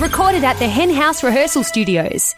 Recorded at the Hen House Rehearsal Studios.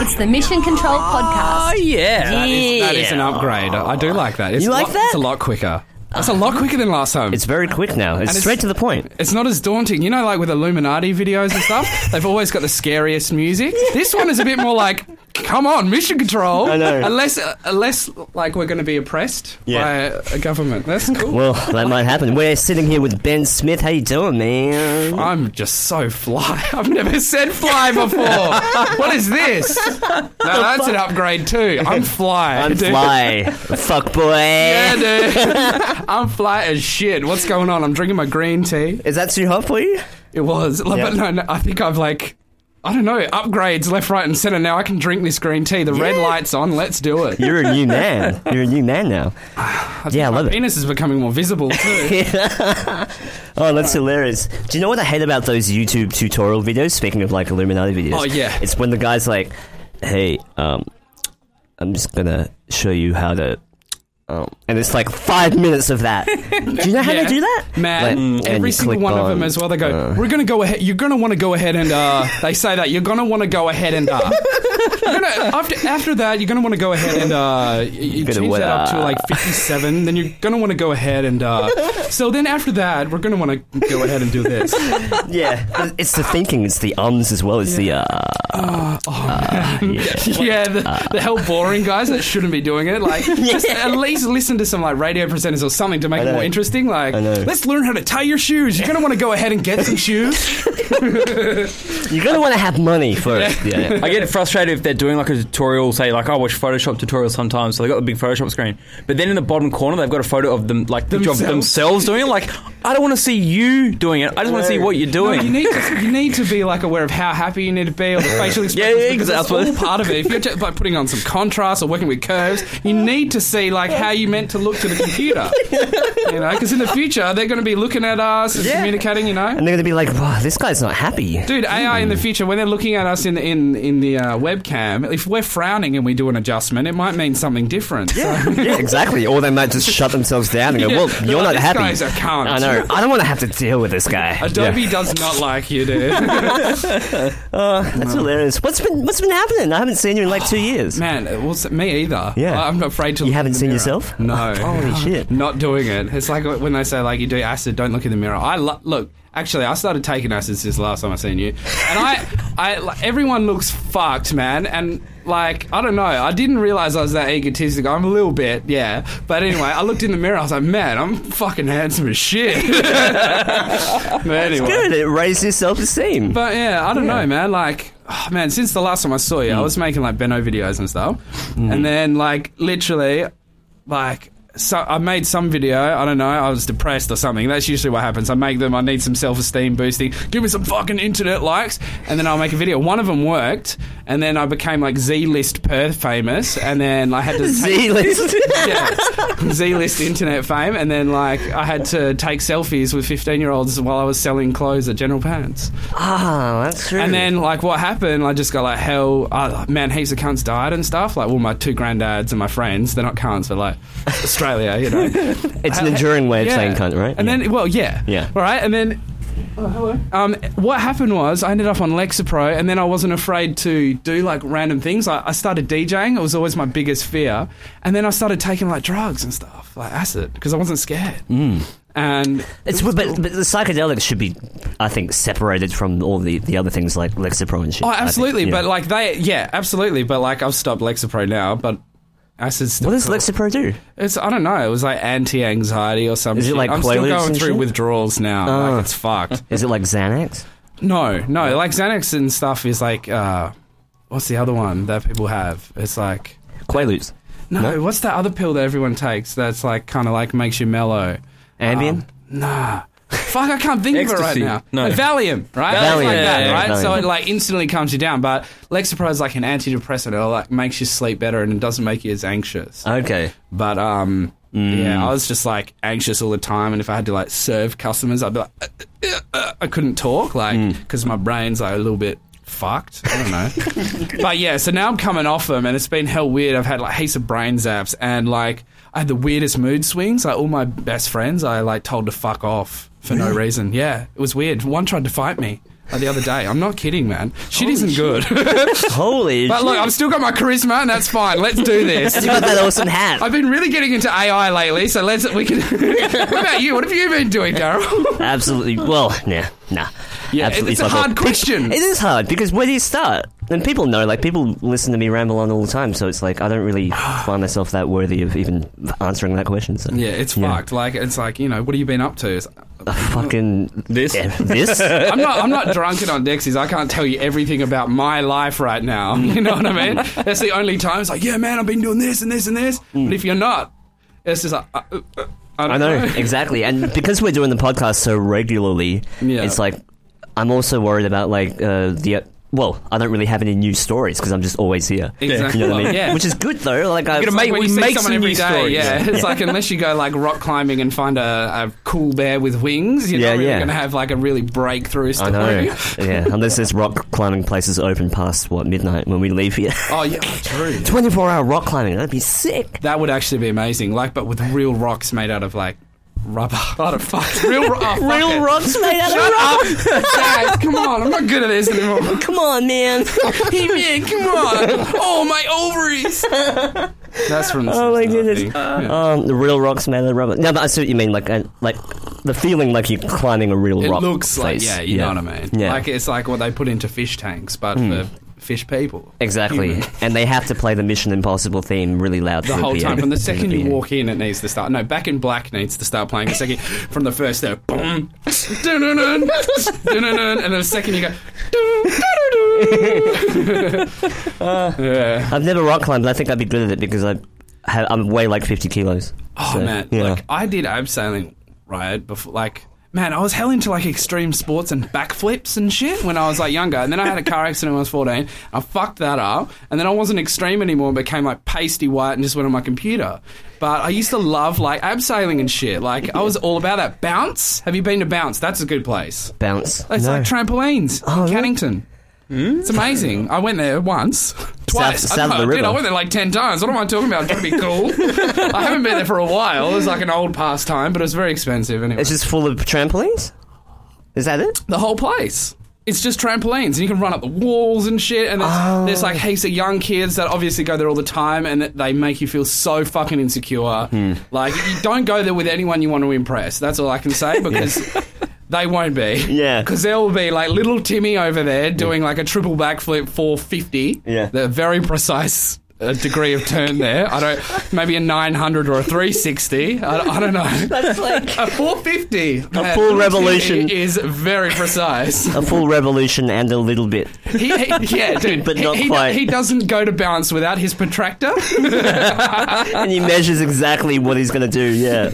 It's the Mission Control oh, Podcast. Oh, yeah. That is, that is an upgrade. I I do like that. It's You a like lot- that? It's a lot quicker. It's a lot quicker than last time. It's very quick now. It's And it's- straight to the point. It's not as daunting. You know, like with Illuminati videos and stuff, they've always got the scariest music. This one is a bit more like, come on, mission control. I know. Unless, uh, unless like we're going to be oppressed Yeah. by a government. That's cool. Well, that might happen. We're sitting here with Ben Smith. How you doing, man? I'm just so fly. I've never said fly before. what is this? No, that's an upgrade too. I'm fly. I'm dude. fly. Fuck boy. Yeah, dude. I'm fly as shit. What's going on? I'm drinking my green tea. Is that too hot for you? It was, but no, no, I think I've like, I don't know, upgrades left, right, and center. Now I can drink this green tea. The red light's on. Let's do it. You're a new man. You're a new man now. yeah, I love it. penis is becoming more visible too. Oh, that's hilarious. Do you know what I hate about those YouTube tutorial videos? Speaking of like Illuminati videos. Oh, yeah. It's when the guy's like, "Hey, um, I'm just gonna show you how to." Um, and it's like five minutes of that. Do you know how Yeah. they do that? Man, Like, every single one of them as well. They go, uh, "We're going to go ahead. You're going to want to go ahead and." Uh, they say that you're going to want to go ahead and. Uh, gonna, after after that, you're going to want to go ahead and uh, you change that up to like 57. Then you're going to want to go ahead and. Uh, so then after that, we're going to want to go ahead and do this. Yeah, it's the thinking. It's the ums as well as the. Uh, uh, yeah. yeah, the, the hell boring guys that shouldn't be doing it. Like, just Yeah. at least listen to some like radio presenters or something to make it more interesting. Like, I know. let's learn how to tie your shoes. You're gonna want to go ahead and get some shoes. You're gonna want to have money for it. Yeah. I get frustrated if they're doing like a tutorial, say like I watch Photoshop tutorials sometimes, so they got the big Photoshop screen, but then in the bottom corner they've got a photo of them like picture of Themselves. themselves doing it. Like I don't want to see you doing it. I just want to see what you're No, doing. you need to, you need to be like aware of how happy you need to be or the facial expressions. yeah, because that's exactly. all part of it. If you're just like putting on some contrast or working with curves, you need to see like how you meant to look to the computer. you know, because in the future they're going to be looking at us and Yeah. communicating. You know, And they're gonna be like, "Wow, this guy's not happy." Dude, AI in the future, when they're looking at us in the, in in the uh, webcam, if we're frowning and we do an adjustment, it might mean something different. So- yeah, exactly. Or they might just shut themselves down and go, Yeah. "Well, you're like, not "This happy." guy's a cunt. I know. I don't want to have to deal with this guy. Adobe Yeah. does not like you, dude. Oh, that's hilarious. What's been What's been happening? I haven't seen you in like two years. Man, it was me either. Yeah. I'm not afraid to. You look haven't in the seen mirror. Yourself? No. Holy shit. Not doing it. It's like when they say like you do acid, don't look in the mirror. I lo- look. Actually, I started taking acid since the last time I seen you, and I, I, like, everyone looks fucked, man. And like, I don't know. I didn't realize I was that egotistic. I'm a little bit, yeah. But anyway, I looked in the mirror. I was like, man, I'm fucking handsome as shit. but anyway, Good. It raised your self esteem. but yeah, I don't Yeah. know, man. Like, oh, man, since the last time I saw you, I was making like Benno videos and stuff, Mm. and then like literally, like. So I made some video. I don't know. I was depressed or something. That's usually what happens. I make them. I need some self esteem boosting. Give me some fucking internet likes, and then I'll make a video. One of them worked, and then I became like Z list Perth famous, and then I had to Z list. yeah, Z list internet fame, and then like I had to take selfies with fifteen year olds while I was selling clothes at General Pants. Ah, that's true. And then, like, what happened? I just got like, hell, uh, man, heaps of cunts died and stuff. Like, well, my two granddads and my friends, they're not cunts, but like Australia, you know. it's an enduring way of Yeah. saying cunt, right? And Yeah. then, well, yeah, Yeah. all right. And then, oh, hello. Um, what happened was I ended up on Lexapro, and then I wasn't afraid to do like random things. I, I started DJing; it was always my biggest fear. And then I started taking like drugs and stuff, like acid, because I wasn't scared. Mm. And It's it but, but the psychedelics should be, I think, separated from all the, the other things like Lexapro and shit. Oh, I think, absolutely. yeah. But like they, yeah, absolutely. But like I've stopped Lexapro now, but acid's what does. Lexapro do? It's I don't know. It was like anti-anxiety or something. Is it like I'm still Quaaludes going and through shit? withdrawals now. Oh. Like it's fucked. Is it like Xanax? No, no. Like Xanax and stuff is like uh, what's the other one that people have? It's like Quaaludes. no, No? What's that other pill that everyone takes? That's like kind of like makes you mellow. Ambien? Um, nah. Fuck, I can't think of it right now. No. Valium, right? Valium, It's like that, yeah, yeah, right? So Valium. it like instantly calms you down. But Lexapro is like an antidepressant. It like makes you sleep better and it doesn't make you as anxious. Okay. But um, Mm. yeah, I was just like anxious all the time, and if I had to like serve customers, I'd be like, uh, uh, uh, I couldn't talk, like Mm. because my brain's like a little bit fucked. I don't know. but yeah, so now I'm coming off them, and it's been hell weird. I've had like heaps of brain zaps, and like I had the weirdest mood swings. Like all my best friends, I like told to fuck off for no reason. Yeah, it was weird. One tried to fight me. uh, the other day. I'm not kidding, man. Shit isn't good. Holy but look, shit. I've still got my charisma, and that's fine. Let's do this. you got that awesome hat. I've been really getting into AI lately, so let's we can. what about you? What have you been doing, Daryl? Absolutely. Well, nah, nah. Yeah, Absolutely it's a all. hard question. It is hard because where do you start? And people know, like, people listen to me ramble on all the time, so it's like I don't really find myself that worthy of even answering that question. So. Yeah, it's fucked. Like it's like you know, what have you been up to? It's- Fucking. This? Yeah, this? I'm not. I'm not drunken on Dexies. I can't tell you everything about my life right now. You know what I mean? That's the only time. It's like, yeah, man, I've been doing this and this and this. But if you're not, it's just like, uh, uh, uh, I, I don't know, exactly. And because we're doing the podcast so regularly, Yeah. it's like I'm also worried about, like, uh, the. Well, I don't really have any new stories because I'm just always here. Exactly. You know what I mean? Yeah. Which is good though. Like, I, You're Like we make some every new day, stories. Yeah, it's like unless you go like rock climbing and find a, a cool bear with wings, you're Yeah, not really yeah. going to have like a really breakthrough story. I know. yeah, unless there's rock climbing places open past what midnight when we leave here. Oh yeah, true. 24 hour rock climbing, that'd be sick. That would actually be amazing. Like, but with real rocks made out of like rubber. I don't fuck. Real, ro- oh, fuck Real it. rocks made out of Shut up, Dad! Come on, I'm not good at this anymore. Come on, man. Hey man, come on! Oh my ovaries! That's from. The Oh, my Simpsons, I goodness. think. Yeah. um, the real rocks made out of rubber. No, but I see what you mean. Like, uh, like the feeling like you're climbing a real It rock. looks like face. yeah, you know what I mean. Yeah. Hmm. Like it's like what they put into fish tanks, but for fish people. Exactly. Human. And they have to play the Mission Impossible theme really loud The whole time, from the second you walk in, it needs to start. No, Back in Black needs to start playing. The second from the first there, boom, dun-dun-dun, dun-dun-dun, and then the second you go, dun-dun-dun. Uh, yeah. I've never rock climbed, but I think I'd be good at it because I, ha- I'm way like 50 kilos. Oh So, man, yeah. like I did abseiling right before, like. Man, I was hell into like extreme sports and backflips and shit when I was like younger. And then I had a car accident when I was 14. I fucked that up. And then I wasn't extreme anymore and became like pasty white and just went on my computer. But I used to love like abseiling and shit. Like I was all about that. Bounce? Have you been to Bounce? That's a good place. Bounce. It's No. like trampolines Oh, in really? Cannington. It's amazing. I went there once, twice. south I, of the Dude, river. I went there like ten times. What am I talking about? I'm trying to be cool. I haven't been there for a while. It was like an old pastime, but it was very expensive anyway. It's just full of trampolines? Is that it? the whole place. It's just trampolines, and you can run up the walls and shit. And there's, Oh. there's like heaps of young kids that obviously go there all the time, and they make you feel so fucking insecure. Hmm. Like you don't go there with anyone you want to impress. That's all I can say because they won't be. Yeah. because there will be like little Timmy over there doing like a triple backflip 450. Yeah. they're very precise. Uh degree of turn there. I don't. Maybe a 900 or a 360. I, don't- I don't know. That's like A 450. A full revolution. is very precise. a full revolution and a little bit. He, he, yeah, dude. But not he, quite. He doesn't go to balance without his protractor. and he measures exactly what he's going to do. Yeah,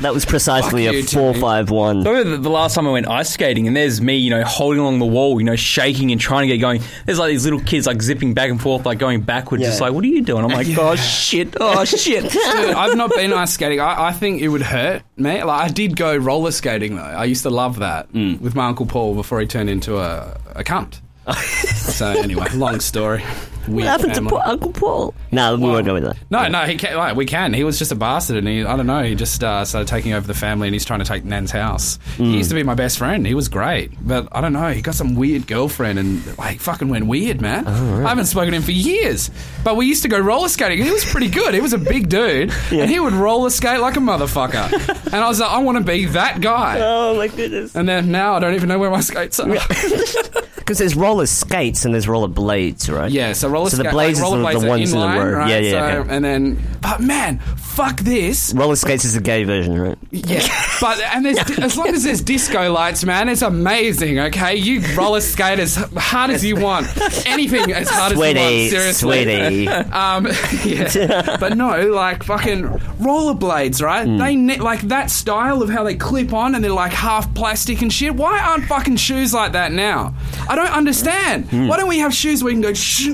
that was precisely a you, four Timmy. five one. I remember the, the last time I went ice skating, and there's me, you know, holding along the wall, you know, shaking and trying to get going. There's like these little kids like zipping back and forth, like going backwards, Yeah. just like, what are you doing? I'm like, oh shit, oh shit. Dude, I've not been ice skating. I, I think it would hurt me. Like I did go roller skating though. I used to love that Mm. with my uncle Paul before he turned into a, a cunt. so anyway, long story. What Weird happened to family. poor Uncle Paul? No, we won't go with that. No, no, he can, like, we can. He was just a bastard, and he, I don't know, he just uh, started taking over the family, and he's trying to take Nan's house. Mm. He used to be my best friend. He was great, but I don't know, he got some weird girlfriend, and like fucking went weird, man. Oh, I haven't spoken to him for years, but we used to go roller skating. He was pretty good. He was a big dude, and he would roller skate like a motherfucker. and I was like, I want to be that guy. Oh my goodness! And then now I don't even know where my skates are. Because there's roller skates and there's roller blades, right? Yeah, so roller So the skate- blades like, is the- the are ones in the inline, right? Yeah, yeah, So- okay. And then, but man, fuck this. Roller skates is the gay version, right? Yeah, but and there's as long as there's disco lights, man, it's amazing. Okay, you roller skate as hard as you want, anything as hard Sweetie, as you want. Seriously, sweetie. Um, yeah, but no, like fucking rollerblades, right? Hmm. They ne- like that style of how they clip on and they're like half plastic and shit. Why aren't fucking shoes like that now? I don't understand. Hmm. Why don't we have shoes where you can go shh,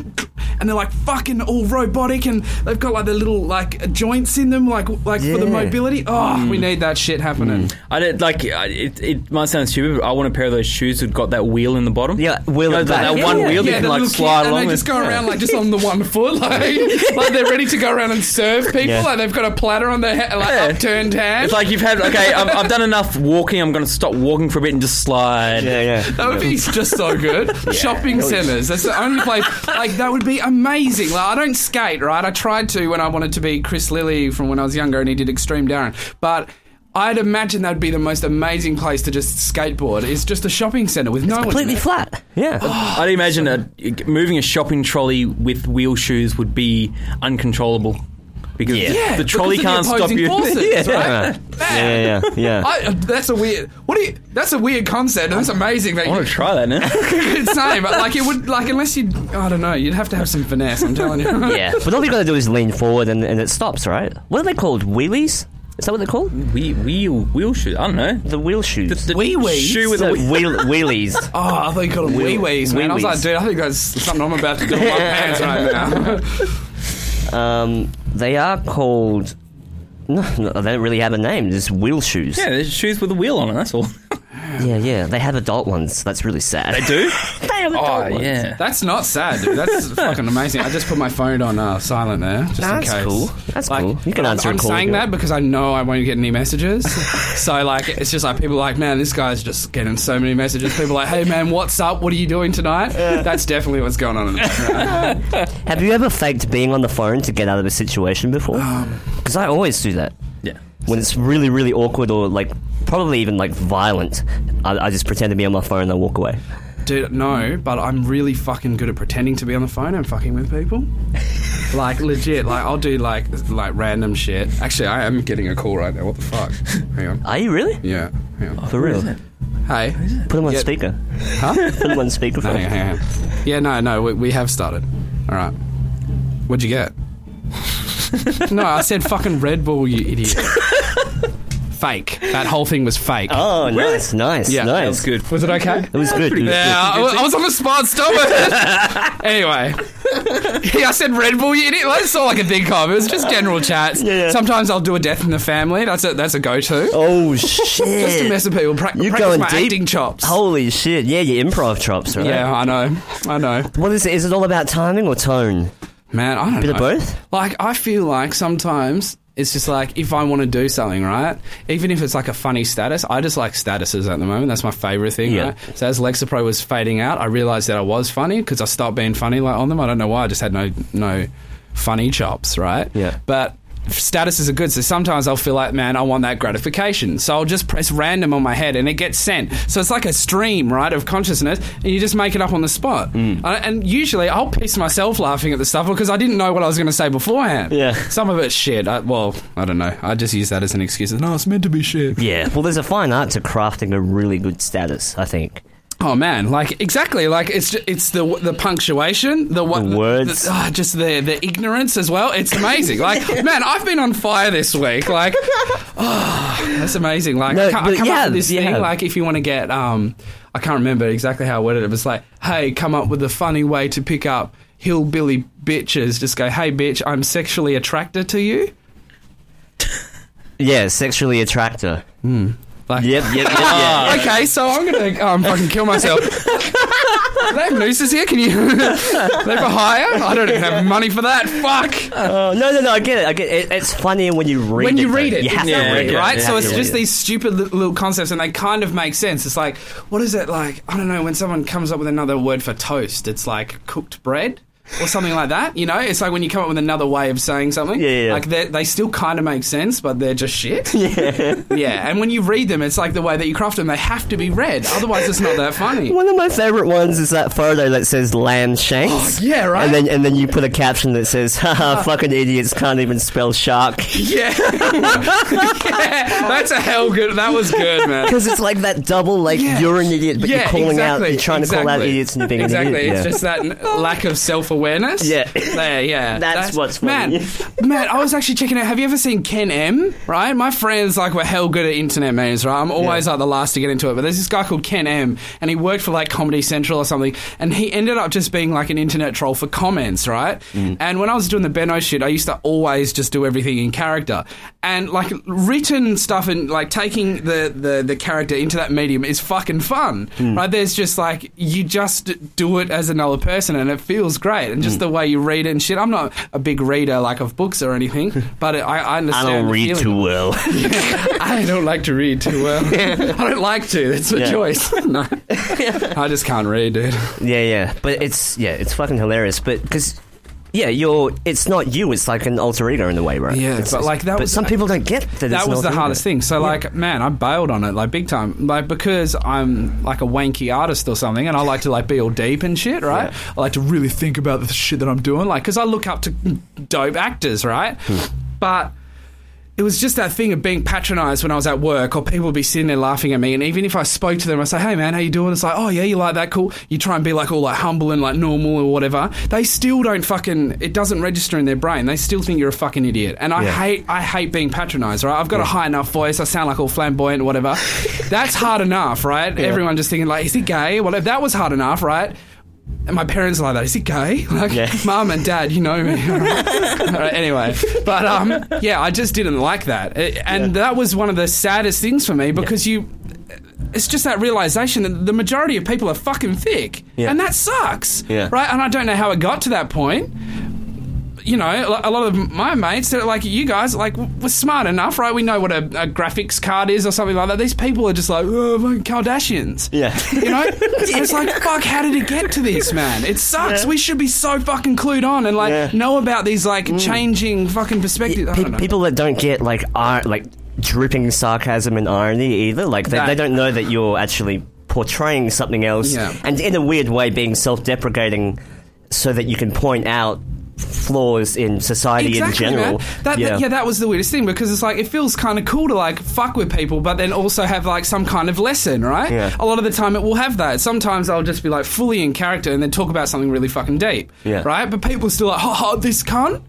and they're like fucking all robotic, and they've got like the little like joints in them, like like for the mobility. Oh, we need that shit happening. I did like it. It might sound stupid, but I want a pair of those shoes that got that wheel in the bottom. Yeah, wheel You know, that, that Yeah, one yeah. wheel that can like slide kid, along. and they just go around like just on the one foot, like like they're ready to go around and serve people. Yeah. Like they've got a platter on their head, like Yeah. upturned hand. It's like you've had okay. I've, I've done enough walking. I'm going to stop walking for a bit and just slide. Yeah, yeah. That would be just so good. Shopping centres. That's the only place. Like that would be amazing. Like I don't skate, right? I tried to when I wanted to be Chris Lilley from when I was younger, and he did Extreme Darren. But I'd imagine that'd be the most amazing place to just skateboard. It's just a shopping centre with no one. Completely in flat. Yeah. Oh, I'd imagine a, moving a shopping trolley with wheel shoes would be uncontrollable because Yeah. Yeah, the trolley because can't of the stop you. forces, yeah. right? yeah, yeah, yeah. I, uh, that's a weird. What do you? That's a weird concept. and That's amazing. That I want you, to try that now. it's same, but like it would like unless you. I don't know. You'd have to have some finesse. I'm telling you. yeah. But all you got to do is lean forward and, and it stops, right? What are they called? Wheelies? Is that what they're called? Wheel, wheel, wheel shoes. I don't know. The wheel shoes. The Wee-wees? shoe with No, a wheel. wheel, wheelies. Oh, I thought you called them wee wees, man. I was wee-wees. like, dude, I think that's something I'm about to do with my pants right now. Um, they are called. No, they don't really have a name. Just wheel shoes. Yeah, there's shoes with a wheel on it. That's all. Yeah, yeah. They have adult ones. That's really sad. They do. They have adult Oh ones. yeah. That's not sad, dude. That's fucking amazing. I just put my phone on uh, silent there, just That's in case. That's cool. That's cool. You can I'm, answer a I'm call saying that because I know I won't get any messages. so like, it's just like people are like, man, this guy's just getting so many messages. People are like, hey man, what's up? What are you doing tonight? That's definitely what's going on. In the background. Have you ever faked being on the phone to get out of a situation before? Um, Because I always do that. Yeah. When it's really, really awkward or like probably even like violent, I, I just pretend to be on my phone and I walk away. Dude, no, but I'm really fucking good at pretending to be on the phone and fucking with people. like legit, like I'll do like like random shit. Actually, I am getting a call right now. What the fuck? Hang on. Are you really? Yeah. Hang on. For real? Hey. Put them on Yeah. speaker. Huh? Put them on speaker. hang on, hang on. Yeah, no, no, we, we have started. All right. What'd you get? no, I said fucking Red Bull, you idiot. fake. That whole thing was fake. Oh, nice, nice, Yeah, nice. that was good. Was it okay? It was good. it was Yeah, I, was- I was on the spot. Stop it. anyway, yeah, I said Red Bull. You idiot. That's all I can think of. It was just general chats. yeah. Sometimes I'll do a death in the family. That's a that's a go to. Oh shit. Just to shit! mess with people. Pra- You're practice going my deep. acting chops. Holy shit! Yeah, your improv chops, right? yeah, I know. I know. What is it? Is it all about timing or tone? Man, I don't Bit know. of both. Like, I feel like sometimes it's just like if I want to do something, right? Even if it's like a funny status, I just like statuses at the moment. That's my favorite thing, Yeah. right? So as Lexapro was fading out, I realized that I was funny because I stopped being funny like on them. I don't know why. I just had no no funny chops, right? Yeah. But statuses are good. So sometimes I'll feel like, man, I want that gratification. So I'll just press random on my head and it gets sent. So it's like a stream, right, of consciousness, and you just make it up on the spot. Mm. Uh, and usually I'll piss myself laughing at the stuff because I didn't know what I was going to say beforehand. Yeah. Some of it's shit. I, well, I don't know. I just use that as an excuse. No, it's meant to be shit. Yeah. Well, there's a fine art to crafting a really good status. I think. Oh man, like exactly, like it's ju- it's the the punctuation, the, what, The words. the- ah, just the the ignorance as well. It's amazing. Like man, I've been on fire this week. Like, oh, that's amazing. Like No, I come, you up with this you thing. Like if you want to get, um, I can't remember exactly how I worded it. It was like, hey, come up with a funny way to pick up hillbilly bitches. Just go, hey bitch, I'm sexually attracted to you. Yeah, sexually attractor. Like, Yep, yep, yep. yeah. okay, so I'm gonna um, fucking kill myself. Do they have nooses here? Can you? they have a hire? I don't even have money for that. Fuck. Oh no, no, no! I get it. I get it. It's funnier when you read. when it, When you read though. it, you have yeah, to read it. right? So it's just it. these stupid little concepts, and they kind of make sense. It's like, what is it like? I don't know. When someone comes up with another word for toast, it's like cooked bread. Or something like that, you know. It's like when you come up with another way of saying something. Yeah, yeah. Like they they still kind of make sense, but they're just shit. Yeah, yeah. And when you read them, it's like the way that you craft them. They have to be read, otherwise it's not that funny. One of my favorite ones is that photo that says lamb shanks. Oh, yeah, right? And then and then you put a caption that says, "Haha, fucking idiots can't even spell shark." Yeah. yeah, that's a hell good. That was good, man. Because it's like that double, like Yeah. you're an idiot, but you're calling out, you're trying to call out idiots, and you're being exactly. an idiot. It's just that lack of self awareness. Yeah. There, yeah. That's what's funny. Man, man, I was actually checking out. Have you ever seen Ken M? Right, my friends like were hell good at internet memes. Right, I'm always like the last to get into it. But there's this guy called Ken M, and he worked for like Comedy Central or something, and he ended up just being like an internet troll for comments. Right, Mm. and when I was doing the Benno shit, I used to always just do everything in character, and like written stuff and like taking the the the character into that medium is fucking fun. Mm. Right, there's just like you just do it as another person, and it feels great, and just Mm. the way you read it and shit. I'm not a big reader like of books or anything, but I, I I understand. don't the read feeling. too well. I don't like to read too well. I don't like to. It's a Yeah. choice. no, I just can't read, dude. yeah, yeah. But it's yeah, it's fucking hilarious. But because yeah, you're it's not you. It's like an alter ego in a way, right? Yeah, It's- but, like, that But was- some people don't get that. it's That was the hardest thing. So, like, man, I bailed on it, like, big time. Like, because I'm, like, a wanky artist or something, and I like to, like, be all deep and shit, right? Yeah. I like to really think about the shit that I'm doing, like, because I look up to dope actors, right? Hmm. But it was just that thing of being patronized when I was at work, or people would be sitting there laughing at me, and even if I spoke to them, I say, "Hey, man, how you doing?" It's like, "Oh yeah, you like that? Cool." You try and be like all like humble and like normal or whatever. They still don't fucking. It doesn't register in their brain. They still think you're a fucking idiot. And I Yeah. hate, I hate being patronized. Right? I've got a high enough voice. I sound like all flamboyant or whatever. That's hard enough, right? Everyone just thinking like, "Is he gay?" Well, if that was hard enough, right? And my parents are like that. Is he gay? Like, Yeah. mum and dad, you know me. All right. All right, anyway, but um, yeah, I just didn't like that, It- and that was one of the saddest things for me because you. It's just that realization that the majority of people are fucking thick, Yeah. and that sucks, Yeah. right? And I don't know how it got to that point. You know, a lot of my mates, they're like you guys, like we're smart enough, right? We know what a, a graphics card is or something like that. These people are just like, oh, fucking Kardashians. Yeah. You know? And it's like, fuck, how did it get to this, man? It sucks. Yeah. We should be so fucking clued on and like Yeah. know about these like mm. changing fucking perspectives. Pe- people that don't get like ir- like dripping sarcasm and irony either. Like they, That- they don't know that you're actually portraying something else, Yeah. and in a weird way, being self-deprecating, so that you can point out flaws in society in general. That, yeah. yeah, that was the weirdest thing because it's like it feels kind of cool to like fuck with people, but then also have like some kind of lesson, right? Yeah. A lot of the time it will have that. Sometimes I'll just be like fully in character and then talk about something really fucking deep, Yeah. right? But people are still like, oh, this cunt.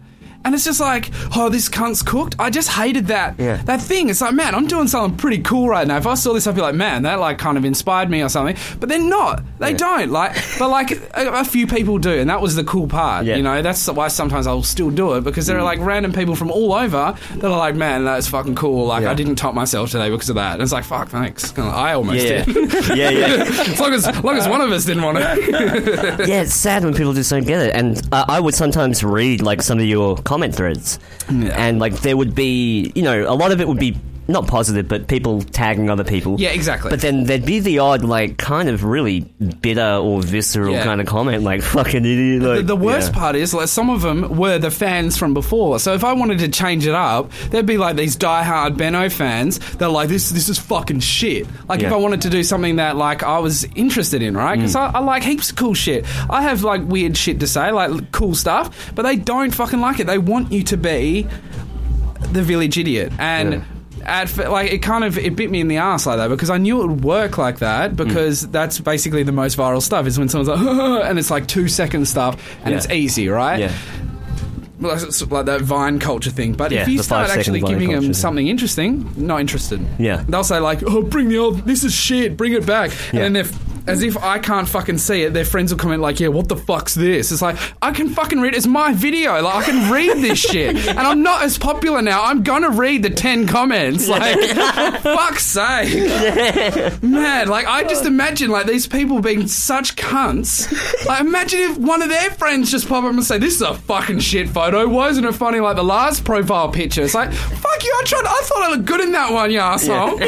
And it's just like, oh, this cunt's cooked. I just hated that Yeah. that thing. It's like, man, I'm doing something pretty cool right now. If I saw this, I'd be like, man, that like kind of inspired me or something. But they're not. They Yeah. don't. Like, but like a, a few people do, and that was the cool part. Yeah. You know, that's why sometimes I'll still do it because there are like random people from all over that are like, man, that's fucking cool. Like. I didn't top myself today because of that. And it's like, fuck, thanks. I almost did. yeah, yeah. as long as, as long as one of us didn't want to. yeah, it's sad when people just don't get it. And uh, I would sometimes read like some of your comment threads, Yeah. and like there would be, you know, a lot of it would be not positive, but people tagging other people. Yeah, exactly. But then there'd be the odd, like, kind of really bitter or visceral Yeah. kind of comment, like "fucking idiot." The, Like, the worst yeah. part is, like, some of them were the fans from before. So if I wanted to change it up, there'd be like these diehard Benno fans that are like, this, this is fucking shit. Like, if Yeah. I wanted to do something that, like, I was interested in, right? Because mm. I, I like heaps of cool shit. I have, like, weird shit to say, like, cool stuff, but they don't fucking like it. They want you to be the village idiot. And. Yeah. At, like it kind of it bit me in the ass like that because I knew it would work like that because that's basically the most viral stuff is when someone's like and it's like two second stuff and Yeah. it's easy right Yeah. Like that Vine culture thing. But Yeah, if you start actually giving culture them thing. something interesting, not interested. Yeah. they'll say like, "Oh, bring the old. This is shit. Bring it back." And then if, as if I can't fucking see it, their friends will comment like, "Yeah, what the fuck's this?" It's like I can fucking read. It's my video. Like I can read this shit, and I'm not as popular now. I'm gonna read the ten comments. Like, for fuck's sake, man. Like I just oh. imagine like these people being such cunts. Like imagine if one of their friends just pop up and say, "This is a fucking shit photo. Why isn't it funny like the last profile picture?" It's like, "Fuck you! I tried. I thought I looked good in that one, you asshole."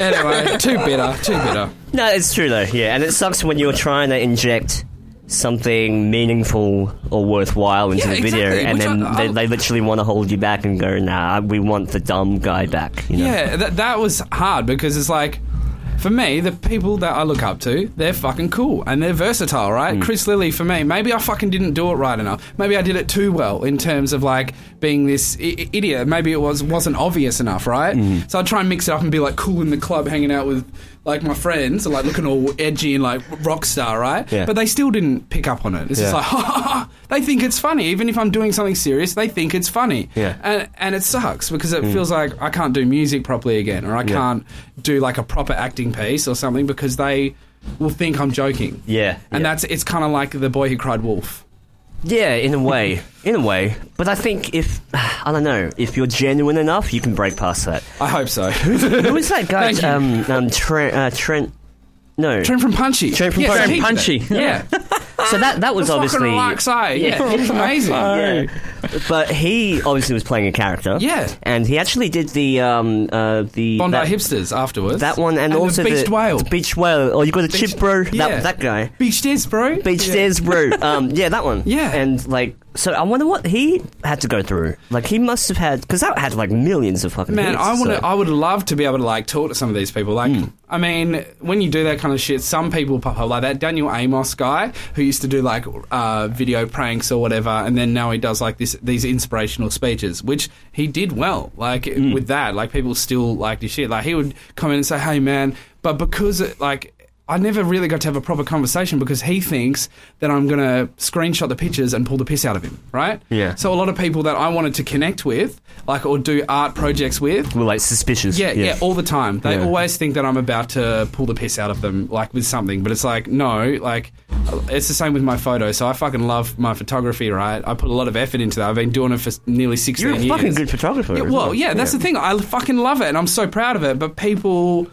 anyway, too bitter. Too bitter. No, it's true though. Yeah, and it sucks when you're trying to inject something meaningful or worthwhile into Yeah, the video, exactly, and which then I- they, they literally want to hold you back and go, "Nah, we want the dumb guy back." You know? Yeah, that, that was hard because it's like, for me, the people that I look up to, they're fucking cool and they're versatile, right? Mm. Chris Lilley, for me, maybe I fucking didn't do it right enough. Maybe I did it too well in terms of like being this I- I- idiot. Maybe it was wasn't obvious enough, right? Mm. So I'd try and mix it up and be like cool in the club, hanging out with like my friends, and like looking all edgy and like rock star, right? Yeah. But they still didn't pick up on it. It's just Yeah. like, They think it's funny. Even if I'm doing something serious, they think it's funny. Yeah. And, and it sucks because it feels like I can't do music properly again or I Yeah. can't do like a proper acting piece or something because they will think I'm joking. Yeah, And yeah. that's it's kind of like the boy who cried wolf. Yeah, in a way, in a way. But I think if I don't know if you're genuine enough, you can break past that. I hope so. Who was that guy? Um, um, Trent. Uh, Trent. No. Trent from Punchy. Trent from Yeah, Punchy. he- Punchy. Yeah. so that that was the obviously. fucking relax eye. Yeah. It's amazing. Yeah. But he obviously was playing a character. Yeah. And he actually did the um uh the Bondi that, hipsters afterwards. that one and, the also beached the whale. the beach whale. Oh, you got a chip, bro. Yeah. That that guy. Beach Stairs, bro. Beach Yeah. Stairs, bro. Um, yeah, that one. Yeah. And like, so I wonder what he had to go through. Like, he must have had because that had like millions of fucking. Man, hits, I want to. so- I would love to be able to like talk to some of these people. Like, I mean, when you do that kind of shit, some people pop up like that Daniel Amos guy who used to do like uh, video pranks or whatever, and then now he does like this these inspirational speeches, which he did well. Like with that, like people still like his shit. Like he would come in and say, "Hey, man," but because it, like. I never really got to have a proper conversation because he thinks that I'm going to screenshot the pictures and pull the piss out of him, right? Yeah. So a lot of people that I wanted to connect with, like, or do art projects with, were like suspicious. yeah, yeah, all the time. They Yeah. always think that I'm about to pull the piss out of them, like with something. But it's like, no, like, it's the same with my photos. So I fucking love my photography, right? I put a lot of effort into that. I've been doing it for nearly 16 years. You're a years. fucking good photographer. Yeah, well, yeah, that's the thing. I fucking love it, and I'm so proud of it. But people,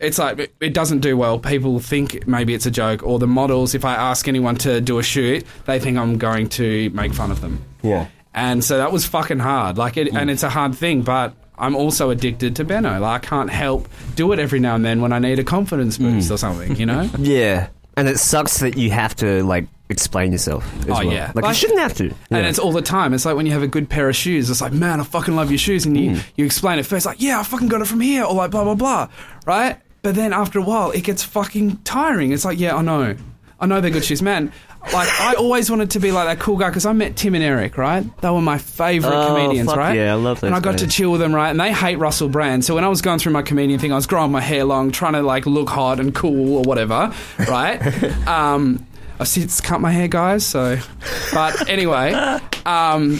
it's like it, doesn't do well. People think maybe it's a joke, or the models. If I ask anyone to do a shoot, they think I'm going to make fun of them. Yeah. And so that was fucking hard. Like, it, and mm. it's a hard thing, but. I'm also addicted to Benno. Like, I can't help do it every now and then when I need a confidence mm. boost or something, you know? Yeah. And it sucks that you have to like explain yourself. As Oh, well. yeah. Like, you Like- shouldn't have to. And Yeah. it's all the time. It's like when you have a good pair of shoes. It's like, man, I fucking love your shoes, and you mm. you explain it first, like, yeah, I fucking got it from here, or like blah blah blah, right? But then after a while, it gets fucking tiring. It's like, yeah, I know, I know they're good shoes, man. Like I always wanted to be like that cool guy because I met Tim and Eric, right? They were my favorite Oh, comedians, fuck right? yeah, I love And I got to chill with them, right? And they hate Russell Brand. So when I was going through my comedian thing, I was growing my hair long, trying to like look hot and cool or whatever, right? um, I since cut my hair, guys. So, but anyway, um,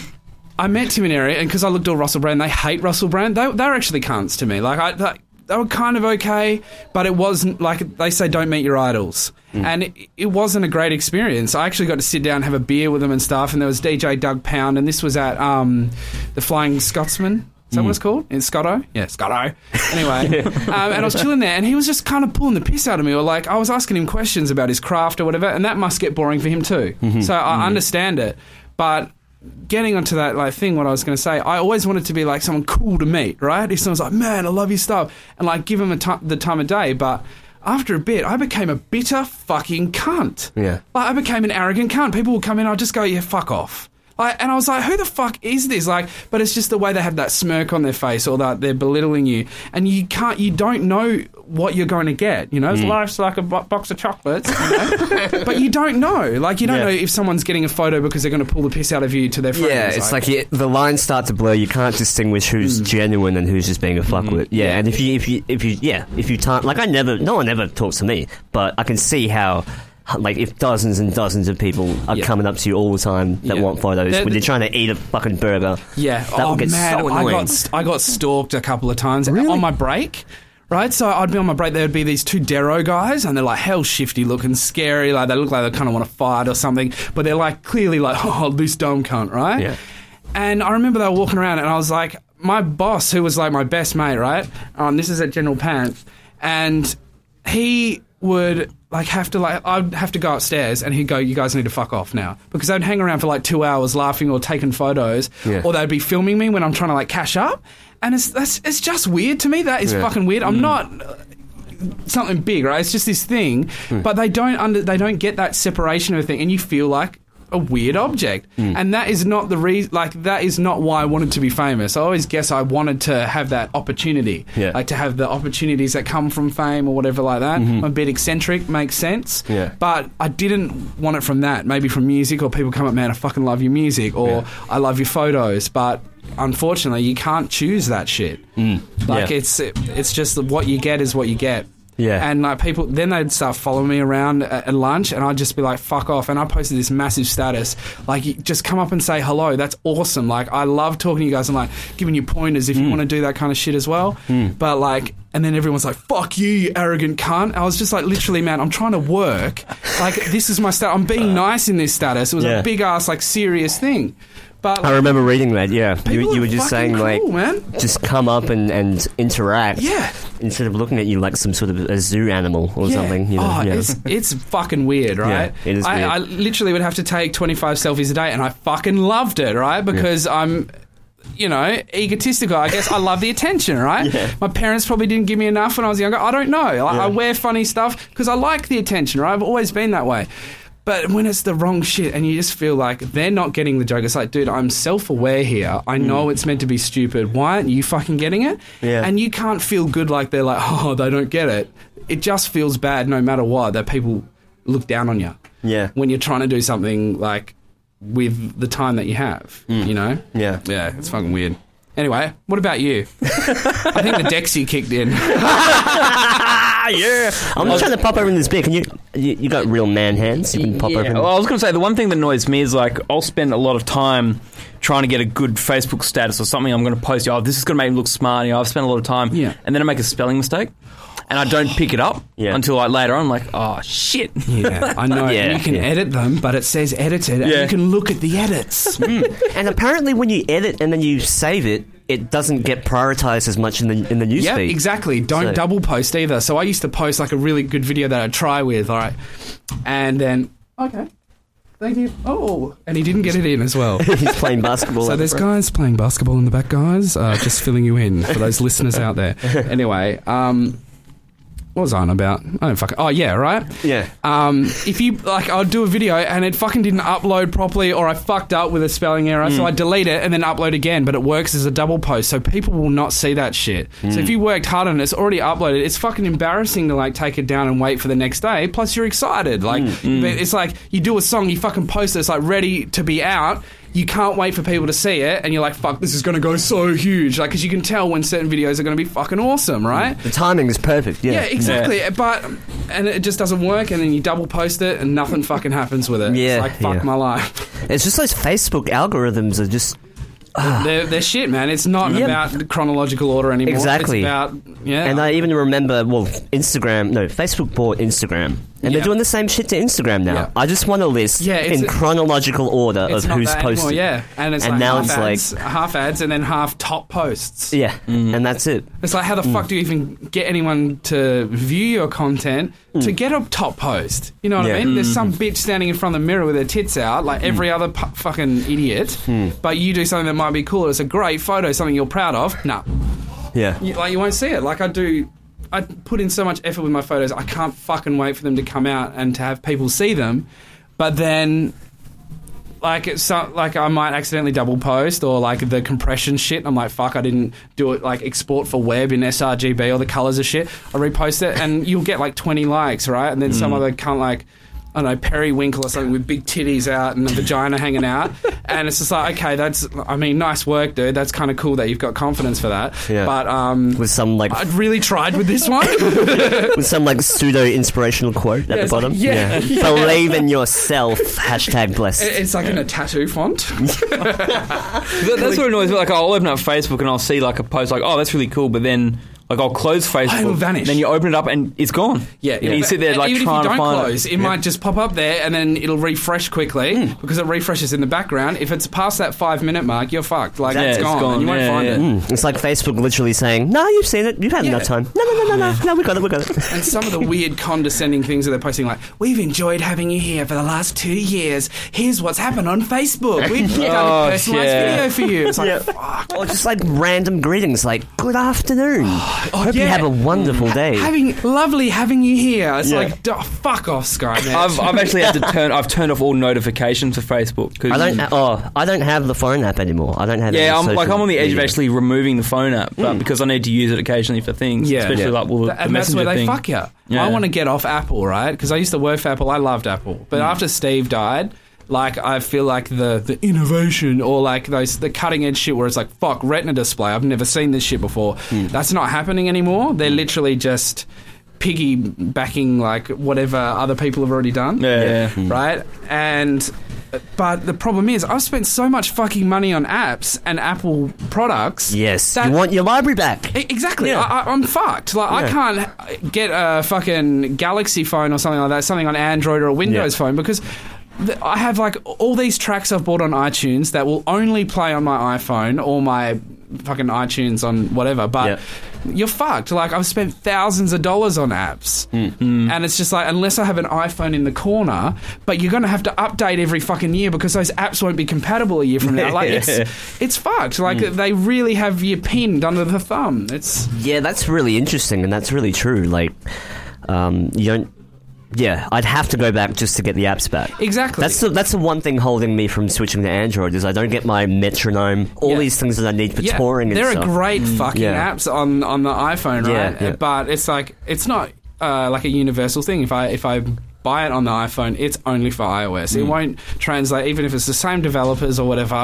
I met Tim and Eric, and because I looked all Russell Brand, they hate Russell Brand. They they're actually cunts to me. Like I. Like, they were kind of okay, but it wasn't like they say, don't meet your idols. And it, it wasn't a great experience. I actually got to sit down and have a beer with them and stuff. And there was DJ Douggpound, and this was at um, the Flying Scotsman. Is that what it's called? In Scotto? Yeah, Scotto. Anyway, um, and I was chilling there, and he was just kind of pulling the piss out of me, or like I was asking him questions about his craft or whatever, and that must get boring for him too. So I understand it, but getting onto that like thing, what I was going to say, I always wanted to be like someone cool to meet, right? If someone's like, "Man, I love your stuff," and like give them a the time of day, but. After a bit, I became a bitter fucking cunt. Yeah. Like, I became an arrogant cunt. People would come in, I'd just go, yeah, fuck off. Like, and I was like, who the fuck is this? Like, but it's just the way they have that smirk on their face or that they're belittling you. And you can't, you don't know what you're going to get. You know, Mm. life's like a bo- box of chocolates, you know? but you don't know. Like, you don't Yeah. know if someone's getting a photo because they're going to pull the piss out of you to their friends. Yeah, it's like, you, the lines start to blur. You can't distinguish who's genuine and who's just being a fuckwit. Yeah, Yeah. and if you if you if you yeah if you can't like I never no one ever talks to me, but I can see how. Like if dozens and dozens of people are Yeah. coming up to you all the time that Yeah. want photos They're- when you're trying to eat a fucking burger, Yeah. that oh get man, so I got I got stalked a couple of times Really? on my break. Right, so I'd be on my break. There would be these two Darrow guys, and they're like hell shifty looking, scary. Like they look like they kind of want to fight or something, but they're like clearly like, oh, this dumb cunt, right? Yeah. And I remember they were walking around, and I was like, my boss, who was like my best mate, right? Um, this is at General Pants, and he would like have to like I'd have to go upstairs and he'd go, "You guys need to fuck off now," because they'd hang around for like two hours laughing or taking photos, Yeah. or they'd be filming me when I'm trying to like cash up, and it's that's it's just weird to me. That is Yeah. fucking weird. I'm hmm. not. uh, Something big, right? It's just this thing, hmm. but they don't under they don't get that separation of a thing, and you feel like a weird object, hmm. and that is not the reason. Like that is not why I wanted to be famous. I always guess I wanted to have that opportunity, Yeah. like to have the opportunities that come from fame or whatever like that. Mm-hmm. I'm a bit eccentric, makes sense. Yeah. But I didn't want it from that. Maybe from music, or people come up, man, I fucking love your music, or Yeah. I love your photos. But unfortunately, you can't choose that shit. Mm. Like Yeah. it's it's just what you get is what you get. Yeah. And like people, then they'd start following me around at, at lunch, and I'd just be like, "Fuck off!" And I posted this massive status, like, just come up and say hello. That's awesome. Like, I love talking to you guys and like giving you pointers if you mm. want to do that kind of shit as well. Mm. But like. And then everyone's like, "Fuck you, you arrogant cunt!" I was just like, "Literally, man, I'm trying to work. Like, this is my stat. I'm being uh. nice in this status. It was Yeah. a big ass, like, serious thing." But I remember reading that. Yeah, you, you were just saying like, man. just come up and, and interact. Yeah. Instead of looking at you like some sort of a zoo animal or Yeah. something. You know? oh, yeah. it's it's fucking weird, right? Yeah, it is I, weird. I literally would have to take 25 selfies a day, and I fucking loved it, right? Because I'm, you know, egotistical. I guess I love the attention, right? Yeah. My parents probably didn't give me enough when I was younger. I don't know. Like, Yeah. I wear funny stuff because I like the attention, right? I've always been that way. But when it's the wrong shit and you just feel like they're not getting the joke, it's like, dude, I'm self aware here. I know it's meant to be stupid. Why aren't you fucking getting it? Mm. Yeah. And you can't feel good like they're like, oh, they don't get it. It just feels bad no matter what that people look down on you yeah. when you're trying to do something like with the time that you have, you know? Yeah. Yeah, it's fucking weird. Anyway, what about you? I think the Dexy kicked in. Ah, yeah. I'm just trying to pop over in this beer. Can you, you? You got real man hands. You can pop yeah. over. Well, I was going to say the one thing that annoys me is like I'll spend a lot of time trying to get a good Facebook status or something. I'm going to post. Oh, this is going to make me look smart. You know, I've spent a lot of time. Yeah. And then I make a spelling mistake, and I don't pick it up Yeah. until like later on. I'm like, oh shit. Yeah, I know. Yeah, you can yeah. edit them, but it says edited, and Yeah. you can look at the edits. and apparently, when you edit and then you save it, it doesn't get prioritized as much in the in the newsfeed. Yeah, exactly. Don't So- double post either. So I used to post like a really good video that I'd try with, all right, and then okay, thank you. Oh, and he didn't get it in as well. He's playing basketball. So at the there's front. guys playing basketball in the back, guys. Uh, just filling you in for those listeners out there. Anyway, um, what was I on about? I don't fucking. Oh yeah, right. Yeah. Um, if you like, I'd do a video and it fucking didn't upload properly, or I fucked up with a spelling error, so mm. I delete it and then upload again. But it works as a double post, so people will not see that shit. So if mm. you worked hard on it, it's already uploaded. It's fucking embarrassing to like take it down and wait for the next day. Plus, you're excited. Like, but it's like you do a song, you fucking post it, it's like ready to be out. You can't wait for people to see it, and you're like, "Fuck, this is going to go so huge!" Like, because you can tell when certain videos are going to be fucking awesome, right? The timing is perfect. Yeah. Yeah, exactly. But and it just doesn't work, and then you double post it, and nothing fucking happens with it. Yeah, it's like fuck yeah. my life. It's just those Facebook algorithms are just ah. they're, they're shit, man. It's not Yep. about chronological order anymore. Exactly. It's about yeah. And I even remember, well, Instagram, no, Facebook bought Instagram. And Yeah. they're doing the same shit to Instagram now. Yeah. I just want a list Yeah, in a- chronological order of who's that anymore, yeah, and it's And like now half it's ads, half ads, and then half top posts. Yeah, mm-hmm. and that's it. It's like how the fuck do you even get anyone to view your content to mm. get a top post? You know what Yeah. I mean? There's some mm. bitch standing in front of the mirror with her tits out, like mm. every other pu- fucking idiot. Hmm. But you do something that might be cool. It's a great photo, something you're proud of. No, Yeah. you, like you won't see it. Like I do, I put in so much effort with my photos. I can't fucking wait for them to come out and to have people see them. But then, like it's so, like I might accidentally double post or like the compression shit. I'm like, fuck, I didn't do it. Like export for web in sRGB or the colors of shit. I repost it and you'll get like 20 likes, right? And then some mm. other cunt like. I don't know, periwinkle or something with big titties out and a vagina hanging out. And it's just like, okay, that's, I mean, nice work, dude. That's kind of cool that you've got confidence for that. Yeah. But, um, With some like I'd really tried with this one. with some like pseudo inspirational quote at Yeah, the it's like, bottom. yeah, yeah. Believe in yourself. Hashtag blessed. it's like in a tattoo font. That- that's what annoys me. Like I'll open up Facebook and I'll see like a post like, oh, that's really cool, but then. Like I'll close Facebook, it'll vanish. then you open it up and it's gone. Yeah, and you sit there like even trying if you to don't find close, it. it, might just pop up there and then it'll refresh quickly Hmm. because it refreshes in the background. If it's past that five minute mark, you're fucked. Like Yeah, it's it's gone, gone. and you won't Yeah, find yeah. it. Mm, it's like Facebook literally saying, "No, you've seen it. You've had Yeah. enough time. No, no, no, no, no, no. We got it. We got it." And some of the weird condescending things that they're posting, like, we've enjoyed having you here for the last two years. Here's what's happened on Facebook. We've done Oh, a personalised yeah. video for you. It's like, Yeah. fuck. Or just like random greetings, like "Good afternoon. Oh, Hope you yeah. have a wonderful day." Having lovely having you here. It's Yeah. like, duh, fuck off, Skynet. I've, I've actually had to turn. I've turned off all notifications for Facebook. 'cause- I don't. ha- Oh, I don't have the phone app anymore. I don't have. Yeah, any I'm like I'm on the edge of actually removing the phone app, but mm. because I need to use it occasionally for things, Yeah. especially Yeah. like well, the, Th- the and that's messenger where they thing. fuck you. Yeah. I want to get off Apple, right? Because I used to work for Apple. I loved Apple, but mm. after Steve died, like I feel like the the innovation or like those the cutting edge shit where it's like fuck Retina display. I've never seen this shit before. Hmm. That's not happening anymore. They're hmm. literally just piggybacking like whatever other people have already done. Yeah. Hmm. Right? And but the problem is I've spent so much fucking money on apps and Apple products. Yes, that- you want your library back. Exactly. Yeah. I, I, I'm fucked. Like I can't get a fucking Galaxy phone or something like that, something on Android or a Windows Yeah. phone because. I have like all these tracks I've bought on iTunes that will only play on my iPhone or my fucking iTunes on whatever. But Yeah. you're fucked. Like I've spent thousands of dollars on apps, and it's just like unless I have an iPhone in the corner, but you're gonna have to update every fucking year because those apps won't be compatible a year from now. Like it's it's fucked. Like they really have you pinned under the thumb. It's Yeah, that's really interesting, and that's really true. Like, um, you don't. Yeah, I'd have to go back just to get the apps back. exactly That's the, that's the one thing holding me from switching to Android is I don't get my metronome, all Yeah. these things that I need for touring. And There are great fucking Yeah. apps on on the iPhone, Yeah, right? yeah. But it's like it's not uh, like a universal thing. If I if I buy it on the iPhone, it's only for iOS. Mm. It won't translate, even if it's the same developers or whatever.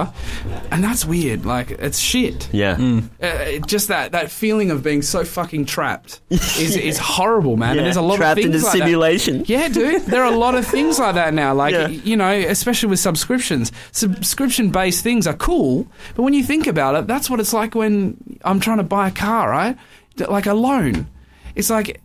And that's weird. Like it's shit. Yeah, Uh, just that that feeling of being so fucking trapped is is horrible, man. Yeah, And there's a lot trapped of in things a like that. simulation. Yeah, dude. There are a lot of things like that now. Like, Yeah. you know, especially with subscriptions. Subscription based things are cool, but when you think about it, that's what it's like when I'm trying to buy a car, right? Like a loan. It's like